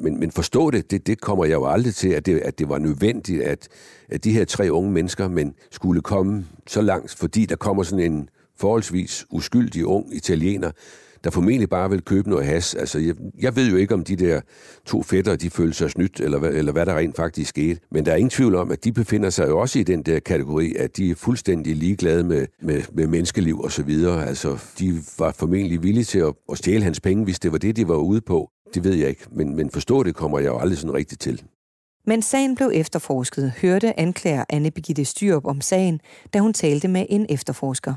Men, men forstå det, det, det kommer jeg jo aldrig til, at det, at det var nødvendigt, at, at de her tre unge mennesker men skulle komme så langt, fordi der kommer sådan en forholdsvis uskyldig ung italiener, der formentlig bare vil købe noget has. Altså, jeg, jeg ved jo ikke, om de der to fætter, de føler sig snydt, eller, eller hvad der rent faktisk skete. Men der er ingen tvivl om, at de befinder sig jo også i den der kategori, at de er fuldstændig ligeglade med, med, med menneskeliv og så videre. Altså, de var formentlig villige til at, at stjæle hans penge, hvis det var det, de var ude på. Det ved jeg ikke, men, men forstå det kommer jeg jo aldrig sådan rigtigt til. Men sagen blev efterforsket, hørte anklager Anne Birgitte Styrup om sagen, da hun talte med en efterforsker.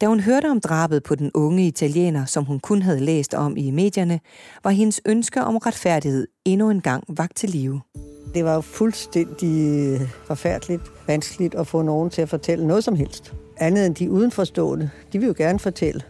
Da hun hørte om drabet på den unge italiener, som hun kun havde læst om i medierne, var hendes ønske om retfærdighed endnu en gang vagt til live. Det var jo fuldstændig øh, forfærdeligt vanskeligt at få nogen til at fortælle noget som helst. Andet end de udenforstående, de vil jo gerne fortælle.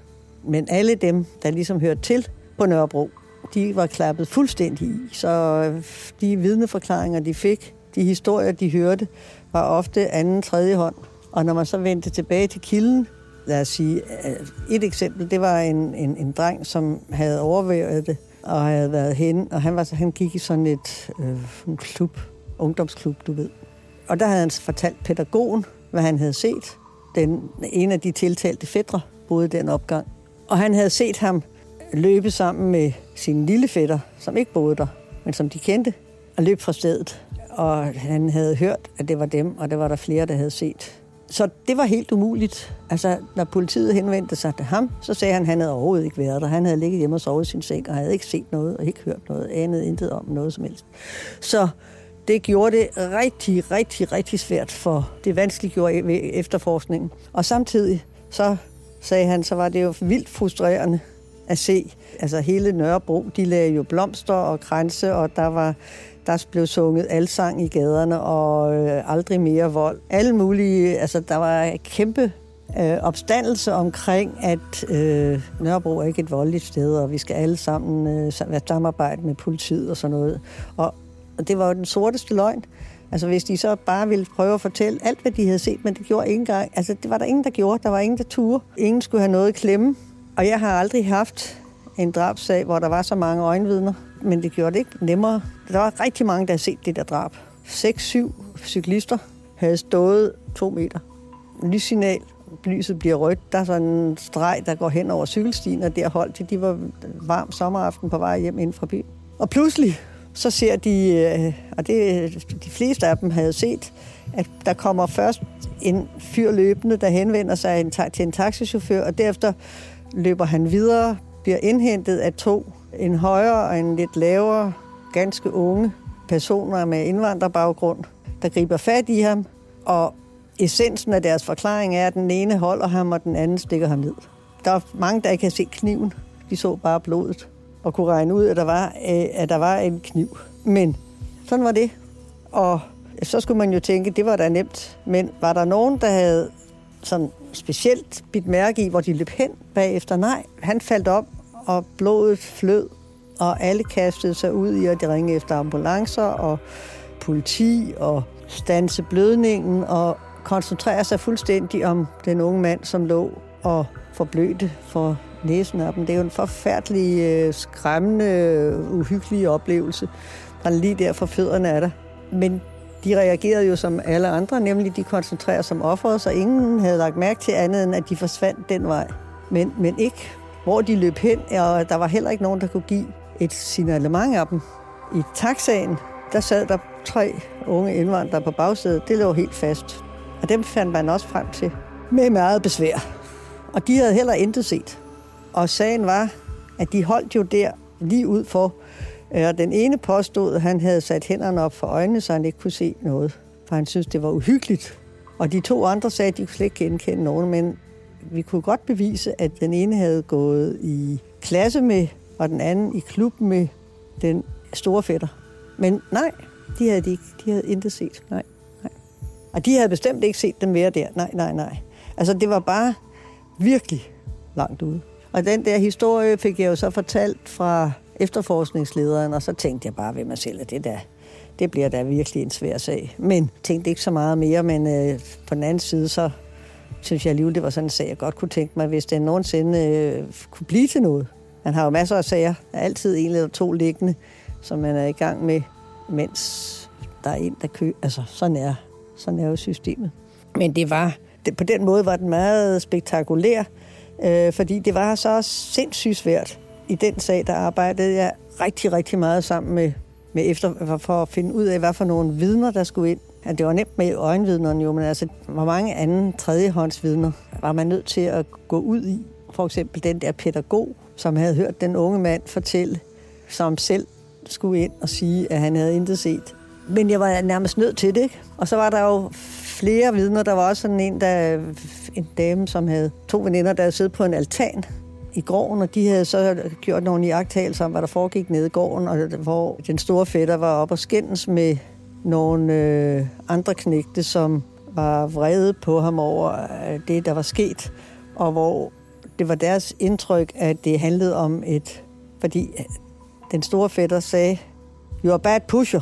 Men alle dem, der ligesom hørte til på Nørrebro, de var klappet fuldstændig i. Så øh, de vidneforklaringer, de fik, de historier, de hørte, var ofte anden, tredje hånd. Og når man så vendte tilbage til kilden, lad os sige, øh, et eksempel, det var en, en, en dreng, som havde overværet det, og havde været hen, og han, var, han gik i sådan et øh, en klub, ungdomsklub, du ved. Og der havde han fortalt pædagogen, hvad han havde set. Den, en af de tiltalte fædre boede den opgang. Og han havde set ham løbe sammen med sin lille fætter, som ikke boede der, men som de kendte, og løb fra stedet. Og han havde hørt, at det var dem, og det var der flere, der havde set. Så det var helt umuligt. Altså, når politiet henvendte sig til ham, så sagde han, at han havde overhovedet ikke været der. Han havde ligget hjemme og sovet i sin seng, og havde ikke set noget, og ikke hørt noget, anet intet om noget som helst. Så det gjorde det rigtig, rigtig, rigtig svært for det vanskeliggjorde e- efterforskningen. Og samtidig så sagde han, så var det jo vildt frustrerende at se. Altså hele Nørrebro, de lagde jo blomster og kranse, og der var der blev sunget alsang i gaderne, og øh, aldrig mere vold. Alle mulige, altså der var kæmpe øh, opstandelse omkring, at øh, Nørrebro er ikke et voldeligt sted, og vi skal alle sammen øh, være samarbejde med politiet og sådan noget. Og, og det var jo den sorteste løgn. Altså hvis de så bare ville prøve at fortælle alt, hvad de havde set, men det gjorde ingen gang. Altså det var der ingen, der gjorde. Der var ingen, der turde. Ingen skulle have noget at klemme. Og jeg har aldrig haft en drabsag, hvor der var så mange øjenvidner, men det gjorde det ikke nemmere. Der var rigtig mange, der havde set det der drab. 6-7 cyklister havde stået to meter. Lyssignal, lyset bliver rødt. Der er sådan en streg, der går hen over cykelstien, og der holdt de. De var varm sommeraften på vej hjem ind fra byen. Og pludselig, så ser de, øh, og det de fleste af dem havde set, at der kommer først en fyr løbende, der henvender sig til en taxichauffør, og derefter løber han videre, bliver indhentet af to, en højere og en lidt lavere, ganske unge personer med indvandrerbaggrund, der griber fat i ham, og essensen af deres forklaring er, at den ene holder ham, og den anden stikker ham ned. Der er mange, der ikke kan se kniven. De så bare blodet og kunne regne ud, at der var, øh, at der var en kniv. Men sådan var det. Og så skulle man jo tænke, det var da nemt. Men var der nogen, der havde sådan specielt bidt mærke i, hvor de løb hen bagefter? Nej, han faldt op, og blodet flød, og alle kastede sig ud i at ringe efter ambulancer og politi og stanse blødningen og koncentrere sig fuldstændig om den unge mand, som lå og forblødte for næsen af dem. Det er jo en forfærdelig, øh, skræmmende, uhyggelig oplevelse. Der er lige der for fødderne af der. Men de reagerede jo som alle andre, nemlig de koncentrerer sig om offeret, så ingen havde lagt mærke til andet, end at de forsvandt den vej. Men, men ikke hvor de løb hen, og der var heller ikke nogen, der kunne give et signalement af dem. I taxaen, der sad der tre unge indvandrere på bagsædet. Det lå helt fast. Og dem fandt man også frem til med meget besvær. Og de havde heller intet set. Og sagen var, at de holdt jo der lige ud for, øh, og den ene påstod, at han havde sat hænderne op for øjnene, så han ikke kunne se noget. For han syntes, det var uhyggeligt. Og de to andre sagde, at de kunne slet ikke genkende nogen, men vi kunne godt bevise, at den ene havde gået i klasse med, og den anden i klub med den store fætter. Men nej, de havde de ikke. De havde intet set. Nej, nej. Og de havde bestemt ikke set dem mere der. Nej, nej, nej. Altså, det var bare virkelig langt ude. Og den der historie fik jeg jo så fortalt fra efterforskningslederen, og så tænkte jeg bare ved mig selv, at det der, det bliver da virkelig en svær sag. Men tænkte ikke så meget mere, men øh, på den anden side, så synes jeg alligevel, det var sådan en sag, jeg godt kunne tænke mig, hvis den nogensinde øh, kunne blive til noget. Man har jo masser af sager, der er altid en eller to liggende, som man er i gang med, mens der er en, der køber. Altså, sådan er, sådan er jo systemet. Men det var, det, på den måde var den meget spektakulær, øh, fordi det var så sindssygt svært. I den sag, der arbejdede jeg rigtig, rigtig meget sammen med, med efter, for at finde ud af, hvad for nogle vidner, der skulle ind Ja, det var nemt med øjenvidnerne jo, men altså, hvor mange anden tredjehåndsvidner var man nødt til at gå ud i? For eksempel den der pædagog, som havde hørt den unge mand fortælle, som selv skulle ind og sige, at han havde intet set. Men jeg var nærmest nødt til det, ikke? Og så var der jo flere vidner. Der var også sådan en, der, en dame, som havde to veninder, der havde siddet på en altan i gården, og de havde så gjort nogle iagttagelser om, hvad der foregik nede i gården, og hvor den store fætter var op og skændes med nogle øh, andre knægte, som var vrede på ham over øh, det, der var sket, og hvor det var deres indtryk, at det handlede om et... Fordi øh, den store fætter sagde, you are bad pusher.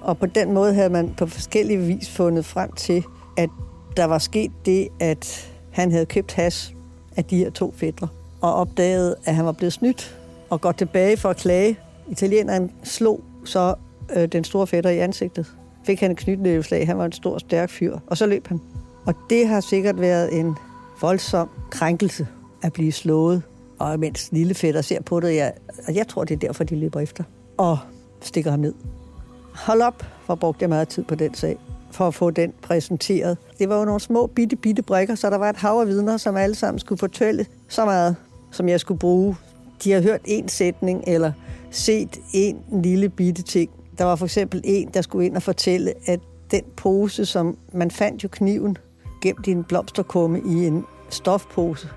Og på den måde havde man på forskellige vis fundet frem til, at der var sket det, at han havde købt has af de her to fædre, og opdagede, at han var blevet snydt, og går tilbage for at klage. Italieneren slog så øh, den store fætter i ansigtet. Fik han et knytnæveslag. Han var en stor, stærk fyr. Og så løb han. Og det har sikkert været en voldsom krænkelse at blive slået. Og mens lille fætter ser på det, jeg, og jeg tror, det er derfor, de løber efter. Og stikker ham ned. Hold op, hvor brugte jeg meget tid på den sag for at få den præsenteret. Det var jo nogle små, bitte, bitte brækker, så der var et hav af vidner, som alle sammen skulle fortælle så meget, som jeg skulle bruge. De har hørt en sætning, eller set en lille bitte ting, der var for eksempel en, der skulle ind og fortælle, at den pose, som man fandt jo kniven gemt i en blomsterkumme i en stofpose.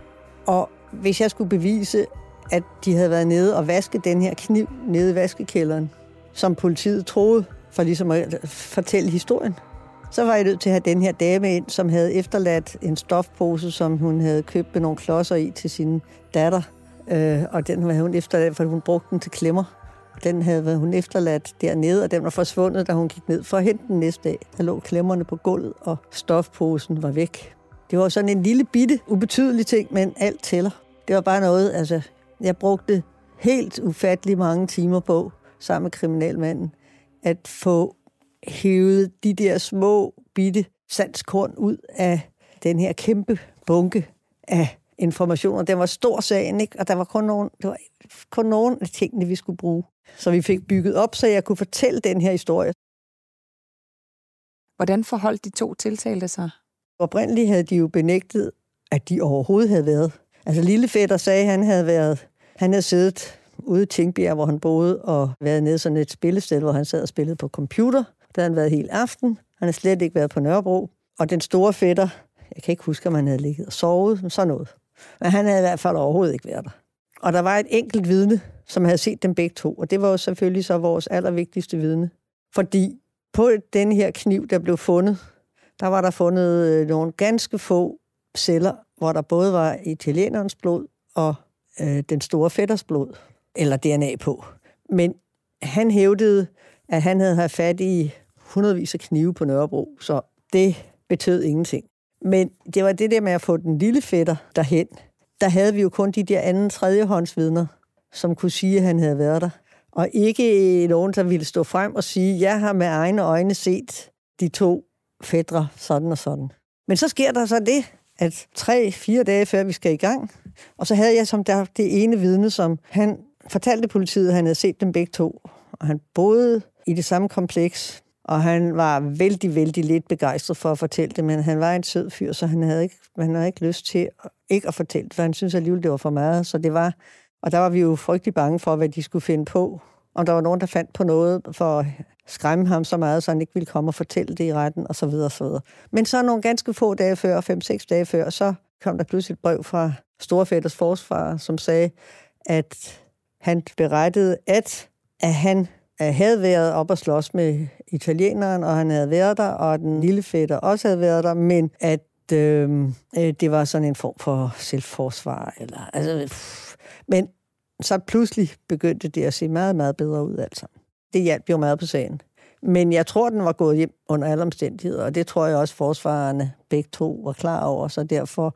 Og hvis jeg skulle bevise, at de havde været nede og vaske den her kniv nede i vaskekælderen, som politiet troede, for ligesom at fortælle historien. Så var jeg nødt til at have den her dame ind, som havde efterladt en stofpose, som hun havde købt med nogle klodser i til sin datter. Øh, og den havde hun efterladt, for hun brugte den til klemmer. Den havde hun efterladt dernede, og den var forsvundet, da hun gik ned for at hente den næste dag. Der lå klemmerne på gulvet, og stofposen var væk. Det var sådan en lille bitte, ubetydelig ting, men alt tæller. Det var bare noget, altså, jeg brugte helt ufattelig mange timer på, sammen med kriminalmanden, at få hævet de der små, bitte sandskorn ud af den her kæmpe bunke af informationer. Den var stor sagen, ikke? og der var kun nogen, det var kun nogen af tingene, vi skulle bruge. Så vi fik bygget op, så jeg kunne fortælle den her historie. Hvordan forholdt de to tiltalte sig? Oprindeligt havde de jo benægtet, at de overhovedet havde været. Altså lille fætter sagde, at han havde været, han havde siddet ude i Tingbjerg, hvor han boede, og været nede sådan et spillested, hvor han sad og spillede på computer. Der havde han været hele aften. Han havde slet ikke været på Nørrebro. Og den store fætter, jeg kan ikke huske, om han havde ligget og sovet, men sådan noget. Men han havde i hvert fald overhovedet ikke været der. Og der var et enkelt vidne, som havde set dem begge to, og det var jo selvfølgelig så vores allervigtigste vidne. Fordi på den her kniv, der blev fundet, der var der fundet øh, nogle ganske få celler, hvor der både var italienerens blod og øh, den store fætters blod, eller DNA på. Men han hævdede, at han havde haft fat i hundredvis af knive på Nørrebro, så det betød ingenting. Men det var det der med at få den lille fætter derhen. Der havde vi jo kun de der anden tredjehåndsvidner, som kunne sige, at han havde været der. Og ikke nogen, der ville stå frem og sige, jeg har med egne øjne set de to fædre sådan og sådan. Men så sker der så det, at tre-fire dage før vi skal i gang, og så havde jeg som der det ene vidne, som han fortalte politiet, at han havde set dem begge to. Og han boede i det samme kompleks, og han var vældig, vældig lidt begejstret for at fortælle det, men han var en sød fyr, så han havde ikke, han havde ikke lyst til ikke at fortælle det, for han synes alligevel, det var for meget. Så det var, og der var vi jo frygtelig bange for, hvad de skulle finde på. Om der var nogen, der fandt på noget for at skræmme ham så meget, så han ikke ville komme og fortælle det i retten, og så videre, og så videre. Men så nogle ganske få dage før, fem-seks dage før, så kom der pludselig et brev fra Storfætters forsvar, som sagde, at han berettede, at, at han havde været op og slås med italieneren, og han havde været der, og den lille fætter også havde været der, men at øh, det var sådan en form for selvforsvar. Eller, altså, pff men så pludselig begyndte det at se meget, meget bedre ud altså. Det hjalp jo meget på sagen. Men jeg tror, den var gået hjem under alle omstændigheder, og det tror jeg også, forsvarerne begge to var klar over, så derfor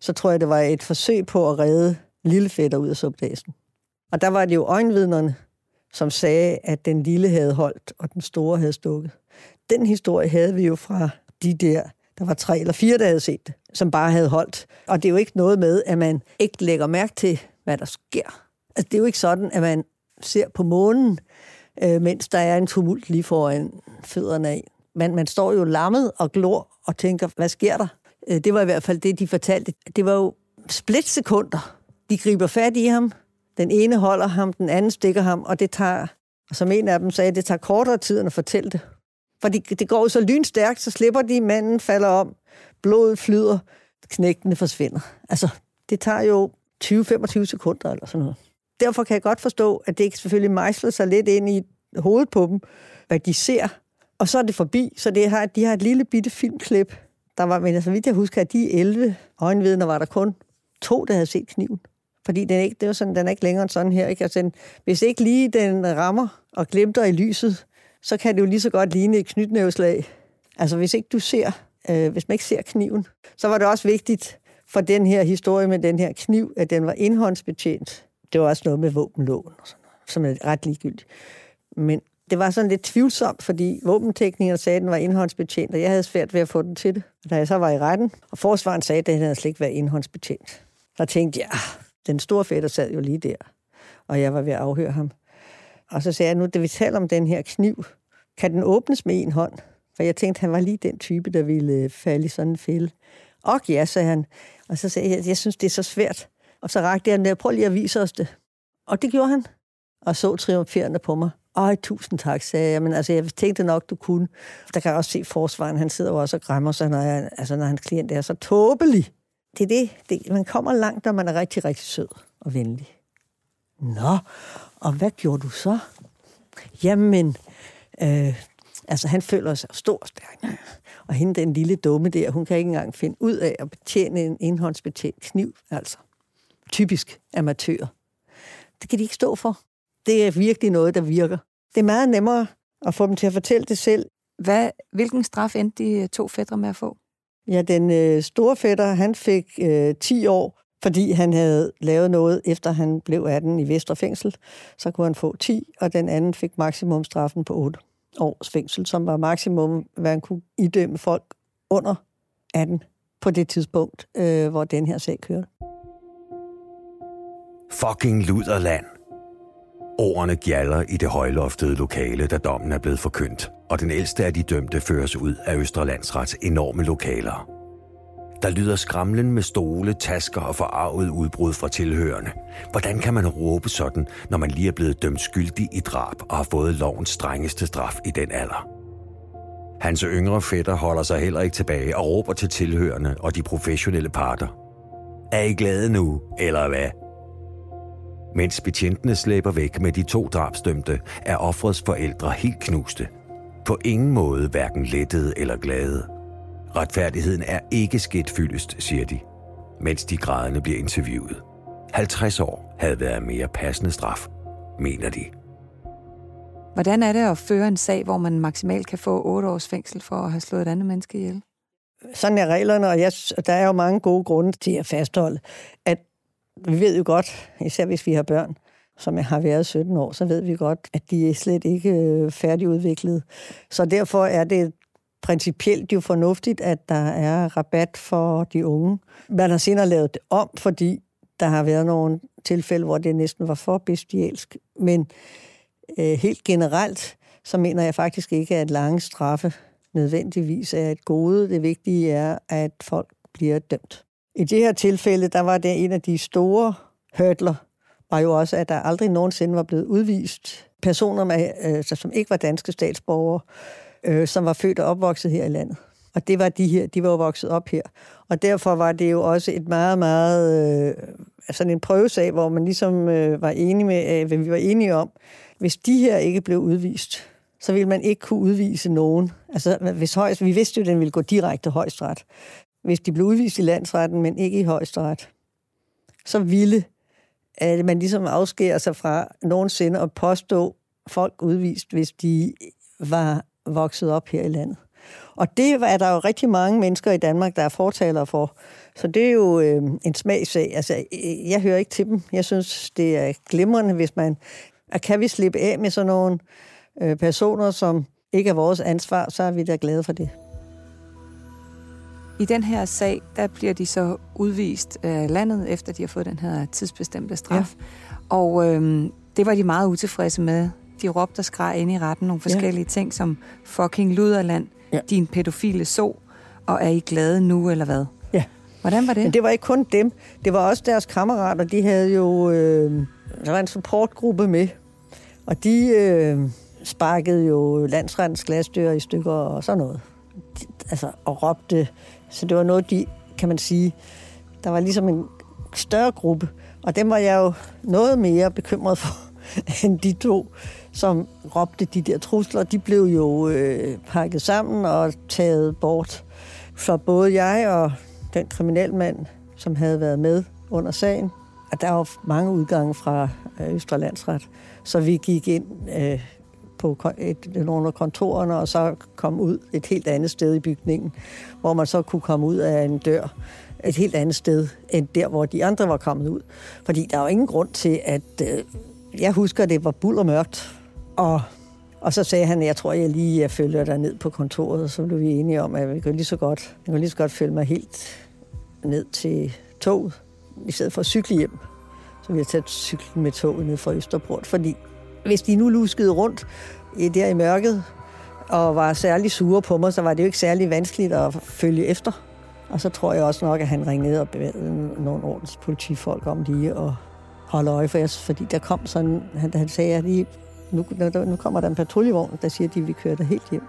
så tror jeg, det var et forsøg på at redde lillefætter ud af subdagen. Og der var det jo øjenvidnerne, som sagde, at den lille havde holdt, og den store havde stukket. Den historie havde vi jo fra de der, der var tre eller fire, der havde set det, som bare havde holdt. Og det er jo ikke noget med, at man ikke lægger mærke til, hvad der sker. Altså, det er jo ikke sådan, at man ser på månen, øh, mens der er en tumult lige foran fødderne af. Man, man står jo lammet og glor og tænker, hvad sker der? Øh, det var i hvert fald det, de fortalte. Det var jo splitsekunder. De griber fat i ham, den ene holder ham, den anden stikker ham, og det tager, som en af dem sagde, det tager kortere tid end at fortælle det. Fordi det går jo så lynstærkt, så slipper de, manden falder om, blodet flyder, knægtene forsvinder. Altså, det tager jo 20-25 sekunder eller sådan noget. Derfor kan jeg godt forstå, at det ikke selvfølgelig mejsler sig lidt ind i hovedet på dem, hvad de ser. Og så er det forbi, så det har, de har et lille bitte filmklip. Der var, men altså, så vidt jeg husker, at de 11 øjenvidner var der kun to, der havde set kniven. Fordi den ikke, det var sådan, den er ikke længere end sådan her. Ikke? Altså, den, hvis ikke lige den rammer og glimter i lyset, så kan det jo lige så godt ligne et knytnæveslag. Altså hvis ikke du ser, øh, hvis man ikke ser kniven, så var det også vigtigt for den her historie med den her kniv, at den var indhåndsbetjent. Det var også noget med våbenlån, og sådan noget, som er ret ligegyldigt. Men det var sådan lidt tvivlsomt, fordi våbenteknikeren sagde, at den var indhåndsbetjent, og jeg havde svært ved at få den til det. Og da jeg så var i retten, og forsvaren sagde, at den havde slet ikke været indhåndsbetjent, der tænkte jeg, ah, den store fætter sad jo lige der, og jeg var ved at afhøre ham. Og så sagde jeg, nu da vi taler om den her kniv, kan den åbnes med en hånd? For jeg tænkte, han var lige den type, der ville øh, falde i sådan en fælde. Og ja, sagde han. Og så sagde jeg, jeg synes, det er så svært. Og så rakte jeg den prøv lige at vise os det. Og det gjorde han. Og så triumferende på mig. Ej, tusind tak, sagde jeg. Men altså, jeg tænkte nok, du kunne. Der kan jeg også se forsvaren. Han sidder jo også og græmmer sig, når, jeg, altså, når hans klient er så tåbelig det er det. det. Man kommer langt, når man er rigtig, rigtig sød og venlig. Nå, og hvad gjorde du så? Jamen, øh, altså han føler sig stor og stærk. Og hende, den lille dumme der, hun kan ikke engang finde ud af at betjene en indhåndsbetjent kniv. Altså, typisk amatør. Det kan de ikke stå for. Det er virkelig noget, der virker. Det er meget nemmere at få dem til at fortælle det selv. Hvad, hvilken straf endte de to fædre med at få? Ja, den øh, store fætter, han fik øh, 10 år, fordi han havde lavet noget, efter han blev 18 i Vestre Fængsel. Så kunne han få 10, og den anden fik maksimumstraffen på 8 års fængsel, som var maksimum, hvad han kunne idømme folk under 18 på det tidspunkt, øh, hvor den her sag kørte. Fucking luderland. Ordene gjaller i det højloftede lokale, da dommen er blevet forkyndt, og den ældste af de dømte føres ud af Østerlandsrets enorme lokaler. Der lyder skramlen med stole, tasker og forarvet udbrud fra tilhørende. Hvordan kan man råbe sådan, når man lige er blevet dømt skyldig i drab og har fået lovens strengeste straf i den alder? Hans yngre fætter holder sig heller ikke tilbage og råber til tilhørende og de professionelle parter. Er I glade nu, eller hvad? Mens betjentene slæber væk med de to drabsdømte, er offrets forældre helt knuste. På ingen måde hverken lettede eller glade. Retfærdigheden er ikke sket fyldest, siger de, mens de grædende bliver interviewet. 50 år havde været mere passende straf, mener de. Hvordan er det at føre en sag, hvor man maksimalt kan få 8 års fængsel for at have slået et andet menneske ihjel? Sådan er reglerne, og jeg, der er jo mange gode grunde til at fastholde, at vi ved jo godt, især hvis vi har børn, som jeg har været 17 år, så ved vi godt, at de er slet ikke øh, færdigudviklet. Så derfor er det principielt jo fornuftigt, at der er rabat for de unge. Man har senere lavet det om, fordi der har været nogle tilfælde, hvor det næsten var for bestialsk. Men øh, helt generelt, så mener jeg faktisk ikke, at lange straffe nødvendigvis er et gode. Det vigtige er, at folk bliver dømt. I det her tilfælde, der var det en af de store hurdler, var jo også, at der aldrig nogensinde var blevet udvist personer, med, øh, som ikke var danske statsborgere, øh, som var født og opvokset her i landet. Og det var de her, de var jo vokset op her. Og derfor var det jo også et meget, meget, øh, sådan en prøvesag, hvor man ligesom øh, var enige med, øh, hvad vi var enige om. Hvis de her ikke blev udvist, så ville man ikke kunne udvise nogen. Altså, hvis højst, vi vidste jo, at den ville gå direkte højstret. Hvis de blev udvist i landsretten, men ikke i højstret, så ville at man ligesom afskærer sig fra nogensinde at påstå folk udvist, hvis de var vokset op her i landet. Og det er der jo rigtig mange mennesker i Danmark, der er fortalere for. Så det er jo øh, en smagsag. Altså, jeg hører ikke til dem. Jeg synes, det er glimrende, hvis man... Kan vi slippe af med sådan nogle øh, personer, som ikke er vores ansvar, så er vi da glade for det. I den her sag, der bliver de så udvist af landet, efter de har fået den her tidsbestemte straf. Ja. Og øh, det var de meget utilfredse med. De råbte og skreg ind i retten nogle forskellige ja. ting, som fucking luderland, ja. din pædofile så, og er I glade nu, eller hvad? Ja. Hvordan var det? Men det var ikke kun dem. Det var også deres kammerater. De havde jo... Øh, der var en supportgruppe med, og de øh, sparkede jo landsrettens glasdør i stykker og sådan noget. De, altså, og råbte. Så det var noget, de, kan man sige, der var ligesom en større gruppe, og dem var jeg jo noget mere bekymret for, end de to, som råbte de der trusler. De blev jo øh, pakket sammen og taget bort. Så både jeg og den kriminalmand, som havde været med under sagen, og der var mange udgange fra øh, Østre Landsret. Så vi gik ind øh, på et, nogle af kontorerne, og så kom ud et helt andet sted i bygningen, hvor man så kunne komme ud af en dør et helt andet sted, end der, hvor de andre var kommet ud. Fordi der var ingen grund til, at... Øh, jeg husker, at det var bulder mørkt, og, og så sagde han, jeg tror, jeg lige jeg følger dig ned på kontoret, og så blev vi enige om, at vi kunne lige så godt, jeg kunne lige så godt følge mig helt ned til toget, i stedet for at cykle hjem. Så vi har taget cyklen med toget ned fra Østerport, fordi hvis de nu luskede rundt der i mørket, og var særlig sure på mig, så var det jo ikke særlig vanskeligt at følge efter. Og så tror jeg også nok, at han ringede og bevægede nogle ordens politifolk om lige at holde øje for os, fordi der kom sådan, han, han sagde, at lige, nu, nu kommer der en patruljevogn, der siger, at de vil køre dig helt hjem.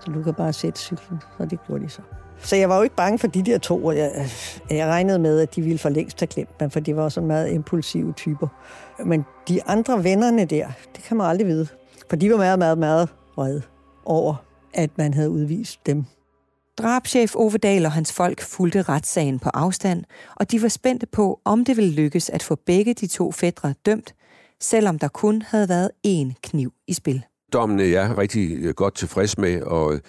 Så du kan bare sætte cyklen. Og det gjorde de så. Så jeg var jo ikke bange for de der to, og jeg, jeg regnede med, at de ville for længst have glemt mig, for de var sådan meget impulsive typer. Men de andre vennerne der, det kan man aldrig vide. For de var meget, meget, meget vrede over, at man havde udvist dem. Drabschef Ove Dahl og hans folk fulgte retssagen på afstand, og de var spændte på, om det ville lykkes at få begge de to fædre dømt, selvom der kun havde været én kniv i spil. Dommen øh, er jeg rigtig øh, godt tilfreds med, og øh,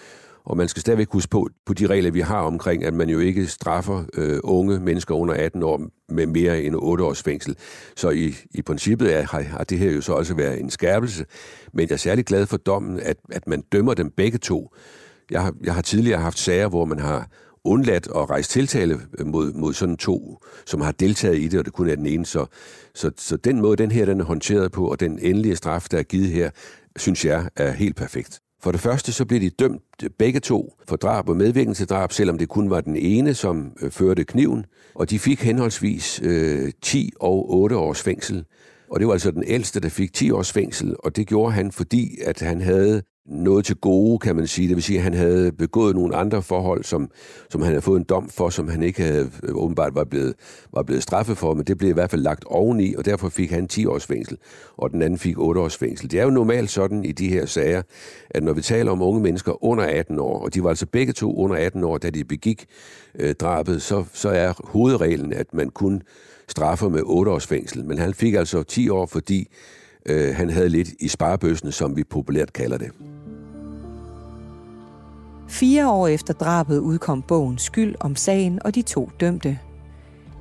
og man skal stadigvæk huske på, på de regler, vi har omkring, at man jo ikke straffer øh, unge mennesker under 18 år med mere end 8 års fængsel. Så i, i princippet er, har, har det her jo så også været en skærpelse. Men jeg er særlig glad for dommen, at, at man dømmer dem begge to. Jeg har, jeg har tidligere haft sager, hvor man har undladt at rejse tiltale øh, mod, mod sådan to, som har deltaget i det, og det kun er den ene. Så, så, så den måde, den her den er håndteret på, og den endelige straf, der er givet her, synes jeg er helt perfekt. For det første så blev de dømt øh, begge to for drab og medvirken til drab, selvom det kun var den ene, som øh, førte kniven. Og de fik henholdsvis øh, 10 og 8 års fængsel. Og det var altså den ældste, der fik 10 års fængsel, og det gjorde han, fordi at han havde noget til gode, kan man sige. Det vil sige, at han havde begået nogle andre forhold, som, som han havde fået en dom for, som han ikke havde øh, åbenbart var blevet, var blevet straffet for, men det blev i hvert fald lagt oveni, og derfor fik han 10 års fængsel, og den anden fik 8 års fængsel. Det er jo normalt sådan i de her sager, at når vi taler om unge mennesker under 18 år, og de var altså begge to under 18 år, da de begik øh, drabet, så, så er hovedreglen, at man kun straffer med 8 års fængsel. Men han fik altså 10 år, fordi øh, han havde lidt i sparebøssen, som vi populært kalder det. Fire år efter drabet udkom bogen Skyld om sagen og de to dømte.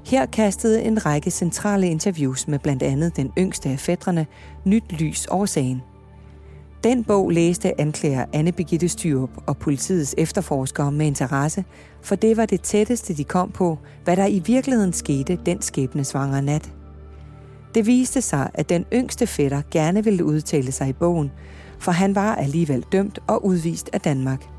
Her kastede en række centrale interviews med blandt andet den yngste af fædrene nyt lys over sagen. Den bog læste anklager Anne Birgitte Styrup og politiets efterforskere med interesse, for det var det tætteste, de kom på, hvad der i virkeligheden skete den skæbnesvangre nat. Det viste sig, at den yngste fætter gerne ville udtale sig i bogen, for han var alligevel dømt og udvist af Danmark –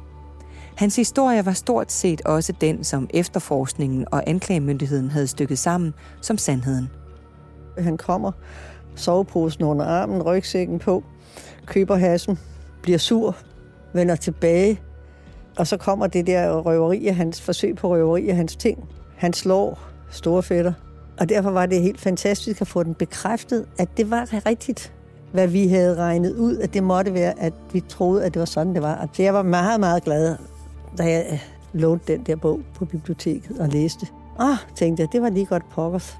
Hans historie var stort set også den, som efterforskningen og anklagemyndigheden havde stykket sammen som sandheden. Han kommer, soveposen under armen, rygsækken på, køber hassen, bliver sur, vender tilbage, og så kommer det der røveri af hans forsøg på røveri af hans ting. Han slår store fætter. Og derfor var det helt fantastisk at få den bekræftet, at det var rigtigt, hvad vi havde regnet ud, at det måtte være, at vi troede, at det var sådan, det var. Og jeg var meget, meget glad da jeg øh, lånte den der bog på biblioteket og læste. Ah, tænkte jeg, det var lige godt pokkers.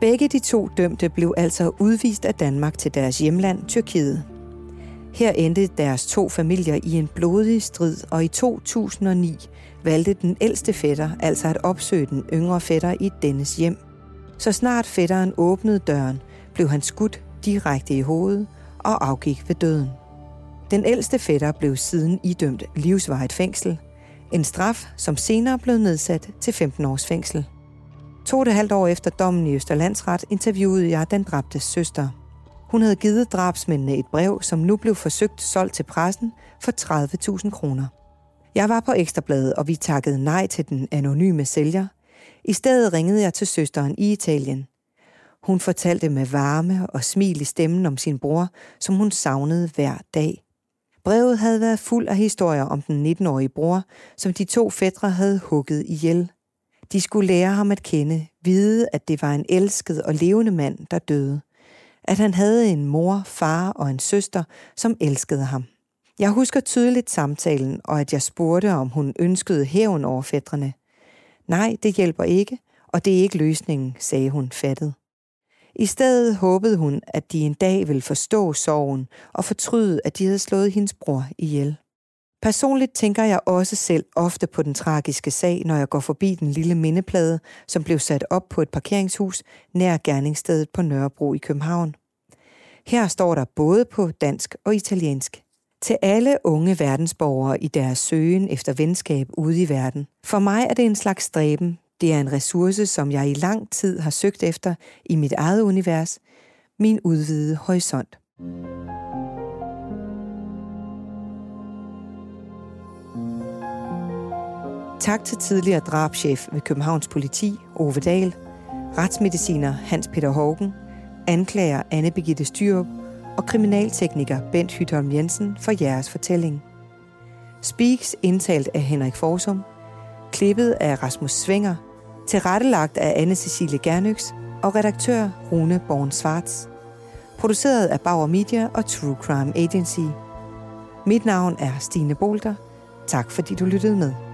Begge de to dømte blev altså udvist af Danmark til deres hjemland, Tyrkiet. Her endte deres to familier i en blodig strid, og i 2009 valgte den ældste fætter altså at opsøge den yngre fætter i dennes hjem. Så snart fætteren åbnede døren, blev han skudt direkte i hovedet og afgik ved døden. Den ældste fætter blev siden idømt livsvarigt fængsel. En straf, som senere blev nedsat til 15 års fængsel. To og et halvt år efter dommen i Østerlandsret interviewede jeg den dræbte søster. Hun havde givet drabsmændene et brev, som nu blev forsøgt solgt til pressen for 30.000 kroner. Jeg var på Ekstrabladet, og vi takkede nej til den anonyme sælger. I stedet ringede jeg til søsteren i Italien. Hun fortalte med varme og smil i stemmen om sin bror, som hun savnede hver dag. Brevet havde været fuld af historier om den 19-årige bror, som de to fædre havde hugget ihjel. De skulle lære ham at kende, vide, at det var en elsket og levende mand, der døde. At han havde en mor, far og en søster, som elskede ham. Jeg husker tydeligt samtalen, og at jeg spurgte, om hun ønskede hævn over fædrene. Nej, det hjælper ikke, og det er ikke løsningen, sagde hun fattet. I stedet håbede hun, at de en dag ville forstå sorgen og fortryde, at de havde slået hendes bror ihjel. Personligt tænker jeg også selv ofte på den tragiske sag, når jeg går forbi den lille mindeplade, som blev sat op på et parkeringshus nær gerningsstedet på Nørrebro i København. Her står der både på dansk og italiensk. Til alle unge verdensborgere i deres søgen efter venskab ude i verden. For mig er det en slags stræben, det er en ressource, som jeg i lang tid har søgt efter i mit eget univers, min udvidede horisont. Tak til tidligere drabschef ved Københavns Politi, Ove Dahl, retsmediciner Hans Peter Hågen, anklager Anne Birgitte Styrup. Og kriminaltekniker Bent Hytholm Jensen for jeres fortælling. Speaks indtalt af Henrik Forsum, klippet af Rasmus Svinger, tilrettelagt af anne Cecilie Gernyx og redaktør Rune Born Svarts. Produceret af Bauer Media og True Crime Agency. Mit navn er Stine Bolter. Tak fordi du lyttede med.